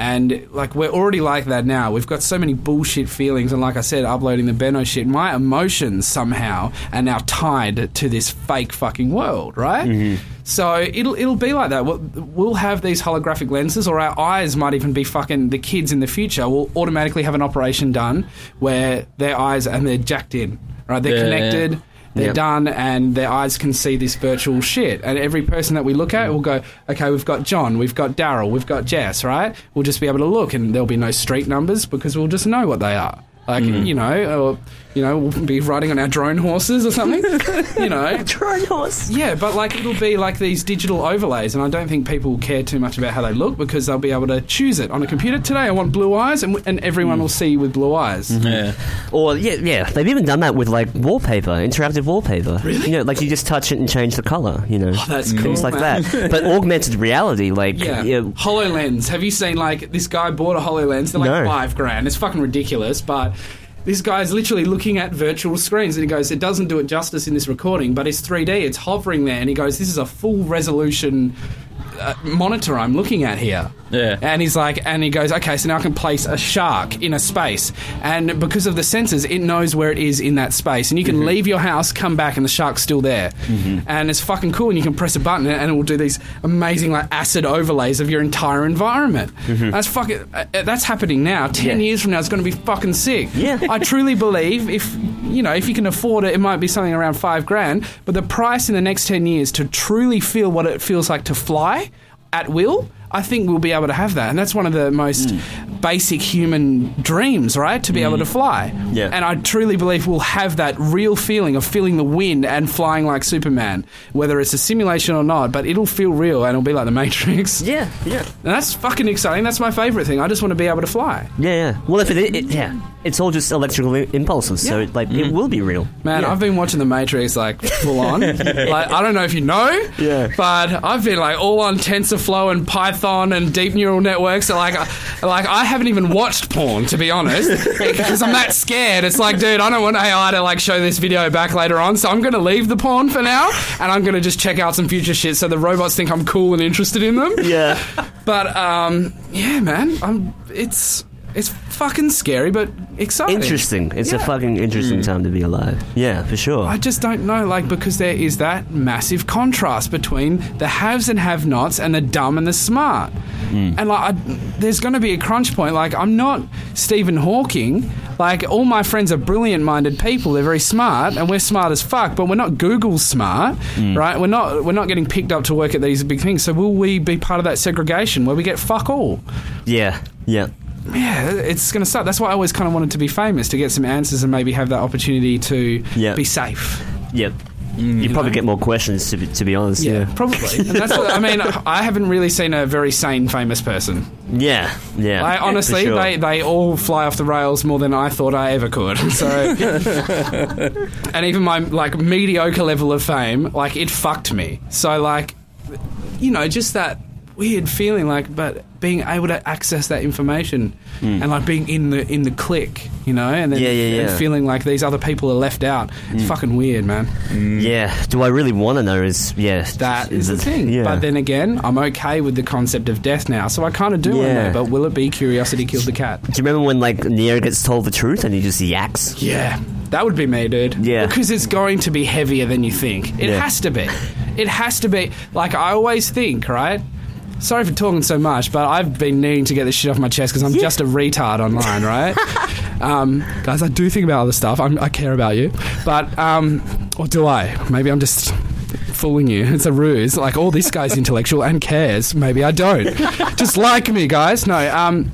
And like we're already like that now. We've got so many bullshit feelings, and like I said, uploading the Benno shit, my emotions somehow are now tied to this fake fucking world, right? Mm-hmm. So it'll it'll be like that. We'll, we'll have these holographic lenses, or our eyes might even be fucking the kids in the future. will automatically have an operation done where their eyes and they're jacked in, right? They're Yeah, connected. They're Yep. done, and their eyes can see this virtual shit. And every person that we look at will go, okay, we've got John, we've got Daryl, we've got Jess, right? We'll just be able to look, and there'll be no street numbers because we'll just know what they are. Like mm. you know, or you know, we'll be riding on our drone horses or something. you know, Drone horse. yeah, but like it'll be like these digital overlays, and I don't think people care too much about how they look because they'll be able to choose it on a computer. Today, I want blue eyes, and, and everyone hmm. will see with blue eyes. Yeah. Or yeah, yeah, they've even done that with like wallpaper, interactive wallpaper. Really? You know, like you just touch it and change the color. You know, Oh, that's cool, things like man. that. But augmented reality, like Yeah. yeah, HoloLens. Have you seen like this guy bought a HoloLens? They're like No. five grand. It's fucking ridiculous, but this guy's literally looking at virtual screens and he goes, It doesn't do it justice in this recording, but it's 3D, it's hovering there. And he goes, This is a full resolution uh, monitor I'm looking at here. Yeah. And he's like, and he goes, okay, so now I can place a shark in a space. And because of the sensors, it knows where it is in that space. And you can leave your house, come back, and the shark's still there. And it's fucking cool. And you can press a button and it will do these amazing, like, acid overlays of your entire environment. That's fucking, uh, uh, that's happening now. 10 Yeah. years from now, it's going to be fucking sick. Yeah. I truly believe if you know, if you can afford it, it might be something around five grand. But the price in the next 10 years to truly feel what it feels like to fly at will, I think we'll be able to have that. And that's one of the most mm. basic human dreams, right? To be able to mm. fly. Yeah. And I truly believe we'll have that real feeling of feeling the wind and flying like Superman, whether it's a simulation or not, but it'll feel real and it'll be like the Matrix. Yeah, yeah. And that's fucking exciting. That's my favorite thing. I just want to be able to fly. Yeah, yeah. Well, if it, it yeah, it's all just electrical impulses, so Yeah. it, like it will be real. Man, Yeah. I've been watching The Matrix like full on. Like I don't know if you know, Yeah. but I've been like all on TensorFlow and Python and deep neural networks. So, like, I, like I haven't even watched porn to be honest, because I'm that scared. It's like, dude, I don't want AI to like show this video back later on, so I'm going to leave the porn for now, and I'm going to just check out some future shit so the robots think I'm cool and interested in them. Yeah, But um, yeah, man, I'm. It's it's fucking scary, but exciting. interesting. It's a Yeah. fucking interesting mm. time to be alive. Yeah, for sure. I just don't know, like, because there is that massive contrast between the haves and have nots and the dumb and the smart. Mm. And, like, I, there's going to be a crunch point. Like, I'm not Stephen Hawking. Like, all my friends are brilliant minded people. They're very smart, and we're smart as fuck, but we're not Google smart, mm. right? We're not, we're not getting picked up to work at these big things. So, will we be part of that segregation where we get fuck all? yeah, yeah. Yeah, it's going to suck. That's why I always kind of wanted to be famous to get some answers and maybe have that opportunity to Yeah. be safe. Yep. Mm, you probably get more questions to be, to be honest. Yeah, Yeah. probably. And that's what, I mean, I haven't really seen a very sane famous person. Yeah. Yeah. I honestly, For sure. they, they all fly off the rails more than I thought I ever could. So, and even my like mediocre level of fame, like it fucked me. So like, you know, just that weird feeling, like, but being able to access that information and like being in the in the click, you know, and then Hmm. Yeah, yeah, yeah. feeling like these other people are left out. It's fucking weird, man. Yeah. Do I really want to know? Is yeah. That is the it- thing. Yeah. But then again, I'm okay with the concept of death now, so I kind of do want to know. But will it be curiosity killed the cat? Do you remember when like Neo gets told the truth and he just yaks? Yeah, that would be me, dude. Yeah. because it's going to be heavier than you think. It Yeah. has to be. It has to be. Like I always think, right? Sorry for talking so much, but I've been needing to get this shit off my chest because I'm just a retard online, right? um, guys, I do think about other stuff. I'm, I care about you, but um, or do I? Maybe I'm just fooling you. It's a ruse. Like, all this guy's intellectual and cares. Maybe I don't. Just like me, guys. No, um,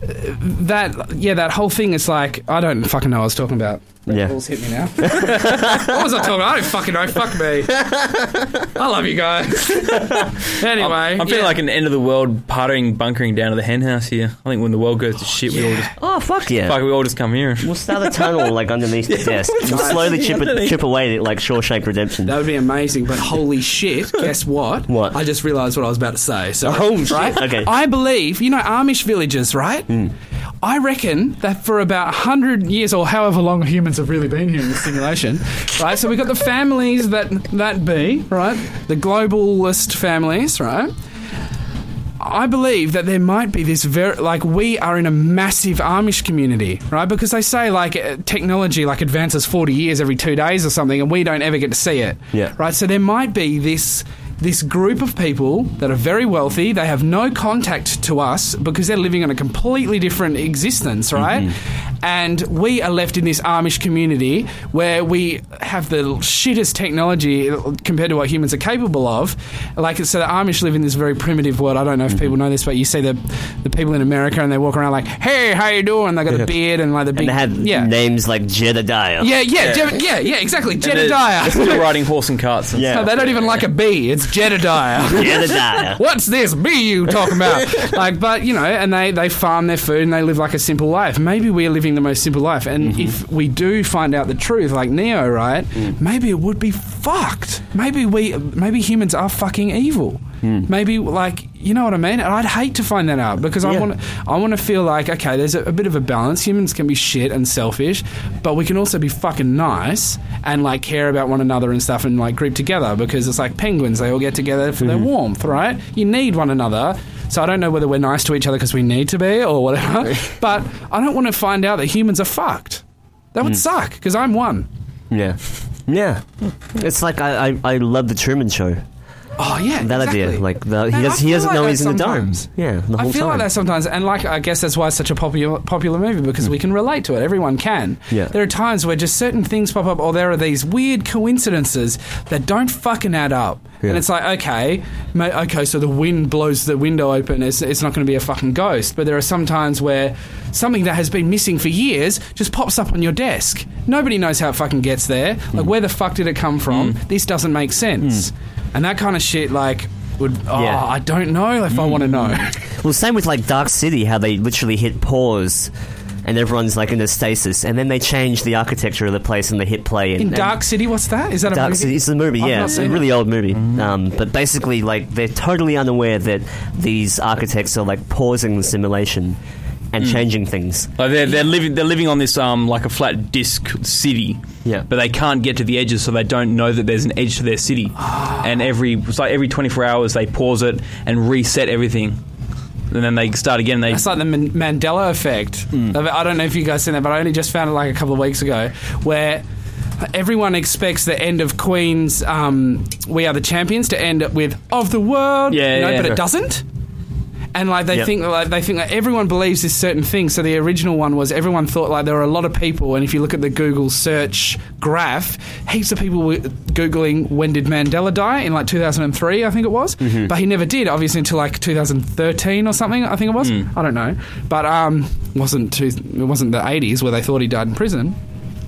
that, yeah, that whole thing is like, I don't fucking know what I was talking about. Red Yeah. Bulls hit me now. what was I talking about? I don't fucking know. Fuck me. I love you guys. anyway. I'm feeling yeah. like an end of the world partying, bunkering down to the hen house here. I think when the world goes to oh, shit, we all just Oh fuck yeah. fuck, we all just come here. We'll start a tunnel like underneath the desk. We'll slowly chip, it, chip away like Shawshank Redemption. That would be amazing, but holy shit! Guess what? What? I just realised what I was about to say. So, Oh, shit. right? Okay. I believe you know Amish villages, right? Hmm. I reckon that for about hundred years or however long humans have really been here in this simulation, right? So we've got the families that that be right, the globalist families, right? I believe that there might be this very like we are in a massive Amish community, right? Because they say like uh, technology like advances forty years every two days or something, and we don't ever get to see it. Yeah. Right. So there might be this this group of people that are very wealthy. They have no contact to us because they're living on a completely different existence, mm-hmm. right? And we are left in this Amish community where we have the shittest technology compared to what humans are capable of. Like, so the Amish live in this very primitive world. I don't know if mm-hmm. people know this, but you see the the people in America and they walk around like, "Hey, how you doing?" They got a beard and like the big and they have yeah. names like Jedediah. Yeah, yeah, yeah, yeah, yeah, exactly. And they're- Jedediah. They're still riding horse and carts. And Yeah. No, they don't even like a bee. It's Jedediah. Jedediah. What's this bee you talking about? like, but you know, and they they farm their food and they live like a simple life. Maybe we're living the most simple life, and mm-hmm. if we do find out the truth, like Neo, right? Mm. Maybe it would be fucked. Maybe we, maybe humans are fucking evil. Hmm. Maybe like you know what I mean. And I'd hate to find that out because I Yeah. want I want to feel like okay, there's a, a bit of a balance. Humans can be shit and selfish, but we can also be fucking nice and like care about one another and stuff and like group together because it's like penguins. They all get together for their hmm. warmth, right? You need one another. So I don't know whether we're nice to each other because we need to be or whatever. but I don't want to find out that humans are fucked. That would hmm. suck because I'm one. Yeah. Yeah. It's like I, I, I love the Truman Show. Oh yeah, That exactly. idea, like the, he Man, does, he doesn't like know he's in the dome. sometimes. Yeah, the whole I feel time. like that sometimes, and like I guess that's why it's such a popular popular movie because we can relate to it. Everyone can. Yeah. There are times where just certain things pop up, or there are these weird coincidences that don't fucking add up. Yeah. And it's like, okay, ma- okay, so the wind blows the window open. It's, it's not going to be a fucking ghost. But there are some times where something that has been missing for years just pops up on your desk. Nobody knows how it fucking gets there. Hmm. Like, where the fuck did it come from? This doesn't make sense. And that kind of shit, like, would. Oh, Yeah. I don't know if I want to know. Well, same with like Dark City, how they literally hit pause. And everyone's like in a stasis, and then they change the architecture of the place, and they hit play. And, In Dark City, what's that? Is that a Dark movie? City, it's a movie, yeah, it's a really it. old movie. Um, but basically, like they're totally unaware that these architects are like pausing the simulation and changing things. Like they're, they're living they're living on this um like a flat disc city. Yeah. But they can't get to the edges, so they don't know that there's an edge to their city. And every it's like every 24 hours they pause it and reset everything, and then they start again. They It's like the Man- Mandela effect. I don't know if you guys seen that, but I only just found it like a couple of weeks ago, where everyone expects the end of Queen's um, "We Are the Champions" to end with "of the world," Yeah, you know, yeah. but it doesn't. And like they Yep. think, like they think that everyone believes this certain thing. So the original one was everyone thought like there were a lot of people, and if you look at the Google search graph, heaps of people were googling when did Mandela die in like 2003, I think it was, but he never did, obviously until like 2013 or something. I think it was. I don't know, but um, wasn't two, it wasn't the 80s where they thought he died in prison.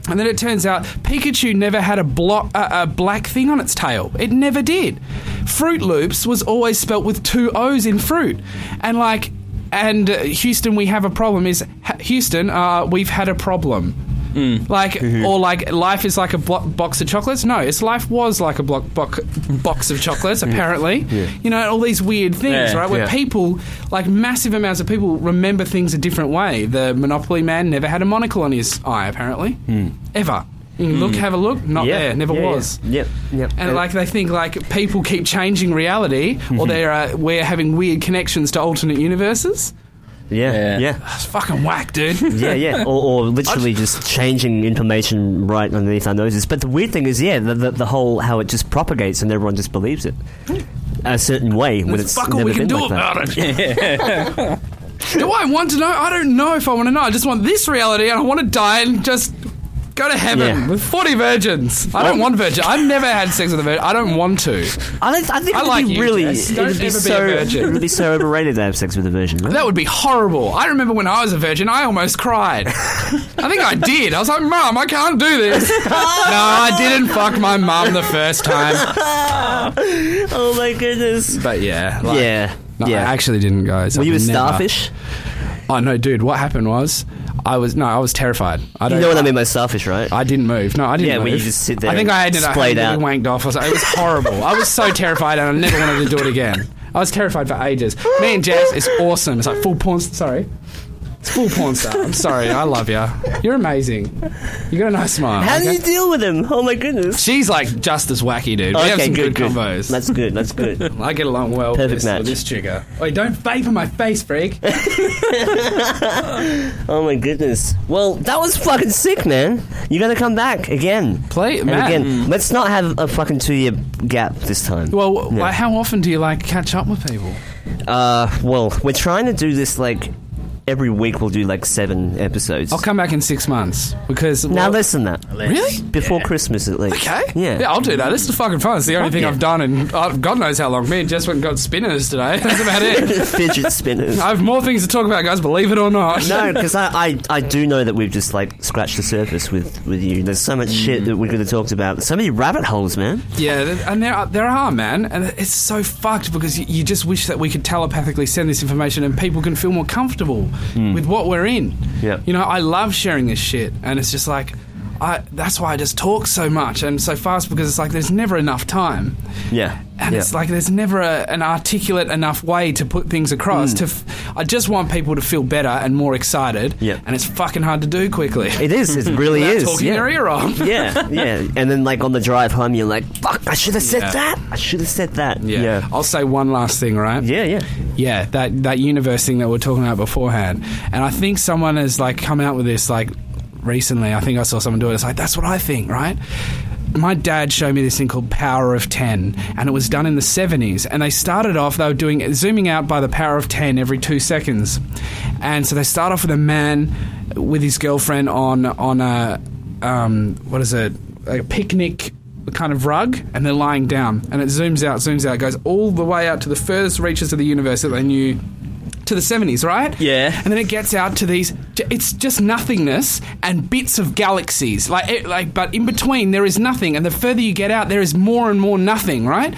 And then it turns out Pikachu never had a, blo- a, a black thing on its tail. It never did. Froot Loops was always spelt with two O's in fruit. And like, and uh, Houston, we have a problem. Is Houston, uh, we've had a problem. Mm. Like, or like, life is like a blo- box of chocolates. No, it's life was like a block, box box of chocolates. Apparently, you know, all these weird things, Yeah, right? Where yeah. people, like massive amounts of people, remember things a different way. The Monopoly man never had a monocle on his eye, apparently, hmm. ever. You can look, hmm. have a look. Not Yeah, there, never yeah, was. Yeah. Yep. Yep. And like they think like people keep changing reality, or mm-hmm. they're uh, we're having weird connections to alternate universes. Yeah. Yeah. Yeah. It's fucking whack, dude. Yeah, yeah, or, or literally just changing information right underneath our noses. But the weird thing is, yeah, the, the, the whole how it just propagates and everyone just believes it a certain way when There's it's fuck all never we can been do like that. about it. do I want to know? I don't know if I want to know. I just want this reality, and I want to die and just go to heaven Yeah. with forty virgins. I don't want virgin. I've never had sex with a virgin. I don't want to. I, think I think I it would like be you, really, Jess. it Don't would be ever be a so, virgin. it would be so overrated to have sex with a virgin. Right? That would be horrible. I remember when I was a virgin, I almost cried. I think I did. I was like, Mom, I can't do this. no, I didn't fuck my mom the first time. oh my goodness. But yeah. Like, yeah, No, yeah. I actually didn't, guys. Were you a starfish? Oh, no, dude. What happened was, I was, no, I was terrified. I You don't know what I mean by selfish, right? I didn't move. No, I didn't Yeah, move. where you just sit there I think I ended up splayed out. wanked off. Or something. It was horrible. I was so terrified and I never wanted to do it again. I was terrified for ages. Me and Jess, it's awesome. It's like full porn. Sorry. It's full porn star. I'm sorry. I love you. You're amazing. You got a nice smile. How do okay? you deal with him? Oh my goodness. She's like just as wacky, dude. We have okay, some good, good, good. combos. That's good. That's good. I get along well Perfect with this, match. with this chica. Wait, don't vape in my face, freak. oh my goodness. Well, that was fucking sick, man. You gotta come back again. Play, And man. again, let's not have a fucking two year gap this time. Well, Yeah. like, how often do you like catch up with people? Uh, well, we're trying to do this like every week. We'll do like seven episodes. I'll come back in six months because Now well, less than that. Really? Before Christmas, at least. Okay. Yeah. Yeah, I'll do that. This is fucking fun. It's the only Fuck thing yeah. I've done in uh, God knows how long. Me and Jess went and got spinners today. That's about it. Fidget spinners. I have more things to talk about, guys. Believe it or not. No, because I, I, I do know that we've just like scratched the surface with, with you. There's so much shit that we could have talked about. So many rabbit holes, man. Yeah, and there are, there are, man, and it's so fucked because you, you just wish that we could telepathically send this information and people can feel more comfortable with what we're in. Yeah. You know, I love sharing this shit, and it's just like. I, that's why I just talk so much and so fast because it's like there's never enough time. Yeah. And yeah. it's like there's never a, an articulate enough way to put things across. Mm. To, f- I just want people to feel better and more excited. Yeah. And it's fucking hard to do quickly. It is. It really is. talking yeah. your ear off. yeah, yeah. And then, like, on the drive home, you're like, fuck, I should have said Yeah. that. I should have said that. Yeah. Yeah. I'll say one last thing, right? Yeah, yeah. Yeah, that that universe thing that we are talking about beforehand, and I think someone has like come out with this like recently. I think I saw someone do it. It's like that's what I think, right? my dad showed me this thing called Power of Ten, and it was done in the seventies. And they started off they were doing zooming out by the power of ten every two seconds, and so they start off with a man with his girlfriend on on a um, what is it a picnic kind of rug and they're lying down and it zooms out zooms out goes all the way out to the furthest reaches of the universe that they knew to the 70s, right? Yeah. And then it gets out to these it's just nothingness and bits of galaxies. Like it, like but in between there is nothing and the further you get out there is more and more nothing, right?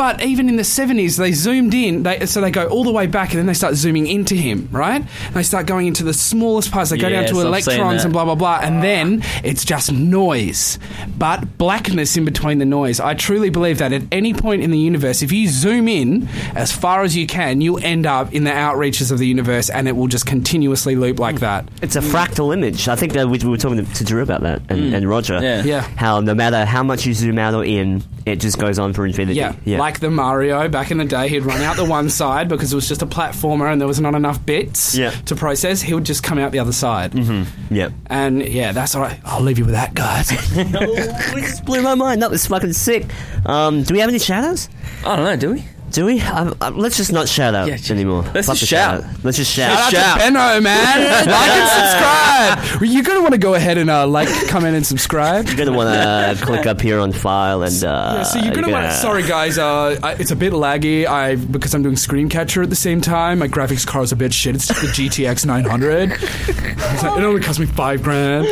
But even in the 70s they zoomed in, they, so they go all the way back and then they start zooming into him, right? And they start going into the smallest parts. They go down to I've seen electrons that. and blah blah blah and then it's just noise. But blackness in between the noise. I truly believe that at any point in the universe if you zoom in as far as you can, you'll end up in the outreaches of the universe and it will just continuously loop like mm. that. It's a fractal image. I think that we, we were talking to, to Drew about that and, mm. and Roger. Yeah. Yeah. How no matter how much you zoom out or in, it just goes on for infinity. Yeah, like the Mario back in the day, he'd run out the one side because it was just a platformer and there was not enough bits Yeah. to process. He would just come out the other side. Mm-hmm. yeah. And yeah, that's all right. I'll leave you with that, guys. oh, it just blew my mind. That was fucking sick. Um, do we have any shadows? I don't know, do we? Do we? Um, uh, let's just not shout out Yeah, just- anymore. let's Fuck just the shout. out. Let's just shout. Shout out to Benno, man. like and subscribe. You're going to want to go ahead and uh, like, comment, and subscribe. You're gonna want to click up here on file and. Uh, Yeah, so you're gonna want. Sorry, guys. Uh, I, it's a bit laggy. I because I'm doing Screencatcher at the same time. My graphics card's a bit shit. It's just the GTX 900. It's like, it only cost me five grand.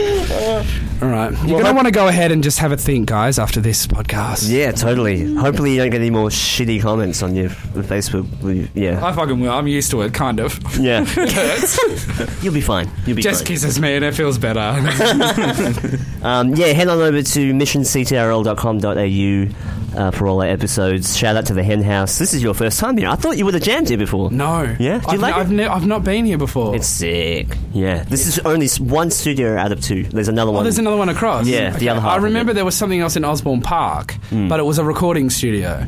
All right, you're gonna want to go ahead and just have a think, guys, after this podcast. Yeah, totally. Hopefully, you don't get any more shitty comments on your Facebook. Yeah, I fucking will. I'm used to it, kind of. yeah. It hurts. You'll be fine. You'll be Just fine. kisses me and it feels better. Um, yeah, head on over to missionctrl.com.au uh, for all our episodes. Shout out to the Hen House. This is your first time here. I thought you would have jammed here before. no. Yeah? Do you I've, like I've, ne- I've not been here before. It's sick. Yeah, this is only one studio out of two. There's another Oh, one. there's another one across. Yeah, the other half I remember. There was something else in Osborne Park, but it was a recording studio.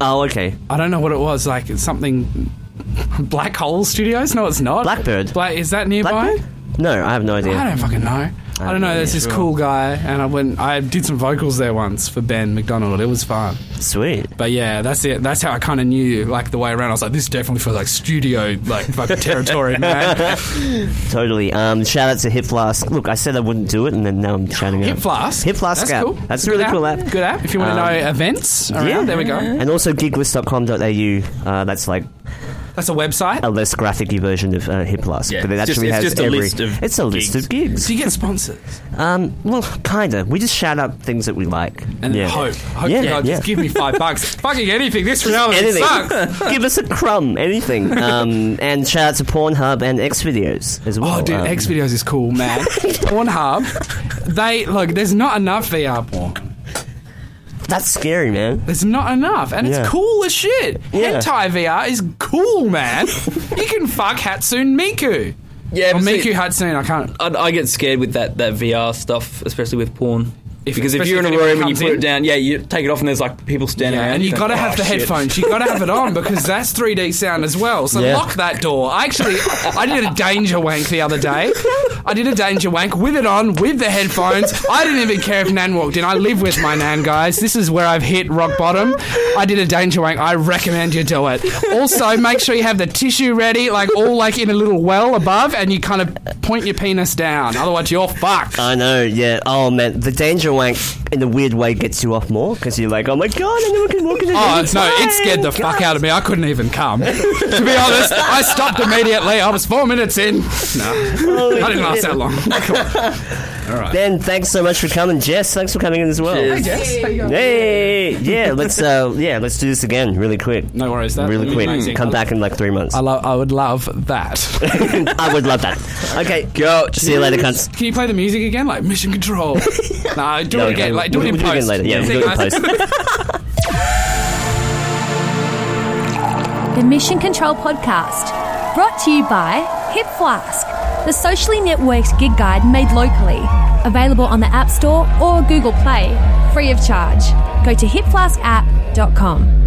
Oh, okay. I don't know what it was. Like it's something. Black Hole Studios? No, it's not. Blackbird. Black is that nearby? Blackbird? No, I have no idea. I don't fucking know. I don't know. There's this cool guy, and I went. I did some vocals there once for Ben McDonald. It was fun. Sweet. But yeah, that's it. That's how I kind of knew like the way around. I was like, this definitely feels like studio like fucking territory, man. Totally. Um, shout out to Hip Flask. Look, I said I wouldn't do it, and then now I'm shouting out. Hip Flask. Hip Flask That's app. cool. That's a Good really cool app. Good app. If you want to Um, know events around, there we go. And also giglist.com.au. Uh, that's like That's a website. a less graphic version of uh, Hip Flask. Yeah, but it it's just- actually it's has just a every. list of it's a list gigs. of gigs. So you get sponsors Um, well, kinda. We just shout out things that we like. and yeah. hope. Hope Yeah, to God, yeah. just give me five bucks. Fucking anything. This reality Anything. sucks. Give us a crumb, anything. Um, and shout out to Pornhub and X videos as well. Oh, dude, Um, X videos is cool, man. Pornhub, they look. There's not enough VR porn. That's scary, man. There's not enough, and Yeah. it's cool as shit. Yeah. Hentai VR is cool, man. you can fuck Hatsune Miku. Yeah, Or but see- Miku Hatsune. I can't. I, I get scared with that, that VR stuff, especially with porn. If- because if you're in a room and you put in. it down, yeah, you take it off and there's like people standing Yeah, around. and you think, got to "Oh, have the shit." headphones. You've got to have it on because that's 3D sound as well. So Yeah. lock that door. I actually, I did a danger wank the other day. I did a danger wank with it on, with the headphones. I didn't even care if Nan walked in. I live with my Nan, guys. This is where I've hit rock bottom. I did a danger wank. I recommend you do it. Also, make sure you have the tissue ready, like all like in a little well above, and you kind of point your penis down. Otherwise, you're fucked. I know, yeah. Oh man, the danger wank in a weird way gets you off more because you're like, oh my god, I never can walk in. Oh it's no! It scared the fuck out of me. I couldn't even come. to be honest, I stopped immediately. I was four minutes in. No, I didn't last that long. Come on. All right. Ben, thanks so much for coming. Jess, thanks for coming in as well. Cheers. Jess, how you going? Hey, yeah, let's uh, yeah, let's do this again, really quick. No worries. That really quick. Amazing. Come back in like three months. I, lo- I would love that. I would love that. Okay, go. See you later, cunts. Can you play the music again, like Mission Control? no, do No, it again. Like do we'll- it in we'll do it post. again later. Yeah, we'll do it in guys. post. The Mission Control Podcast. Brought to you by Hip Flask, the socially networked gig guide made locally. Available on the App Store or Google Play, free of charge. Go to hipflaskapp.com.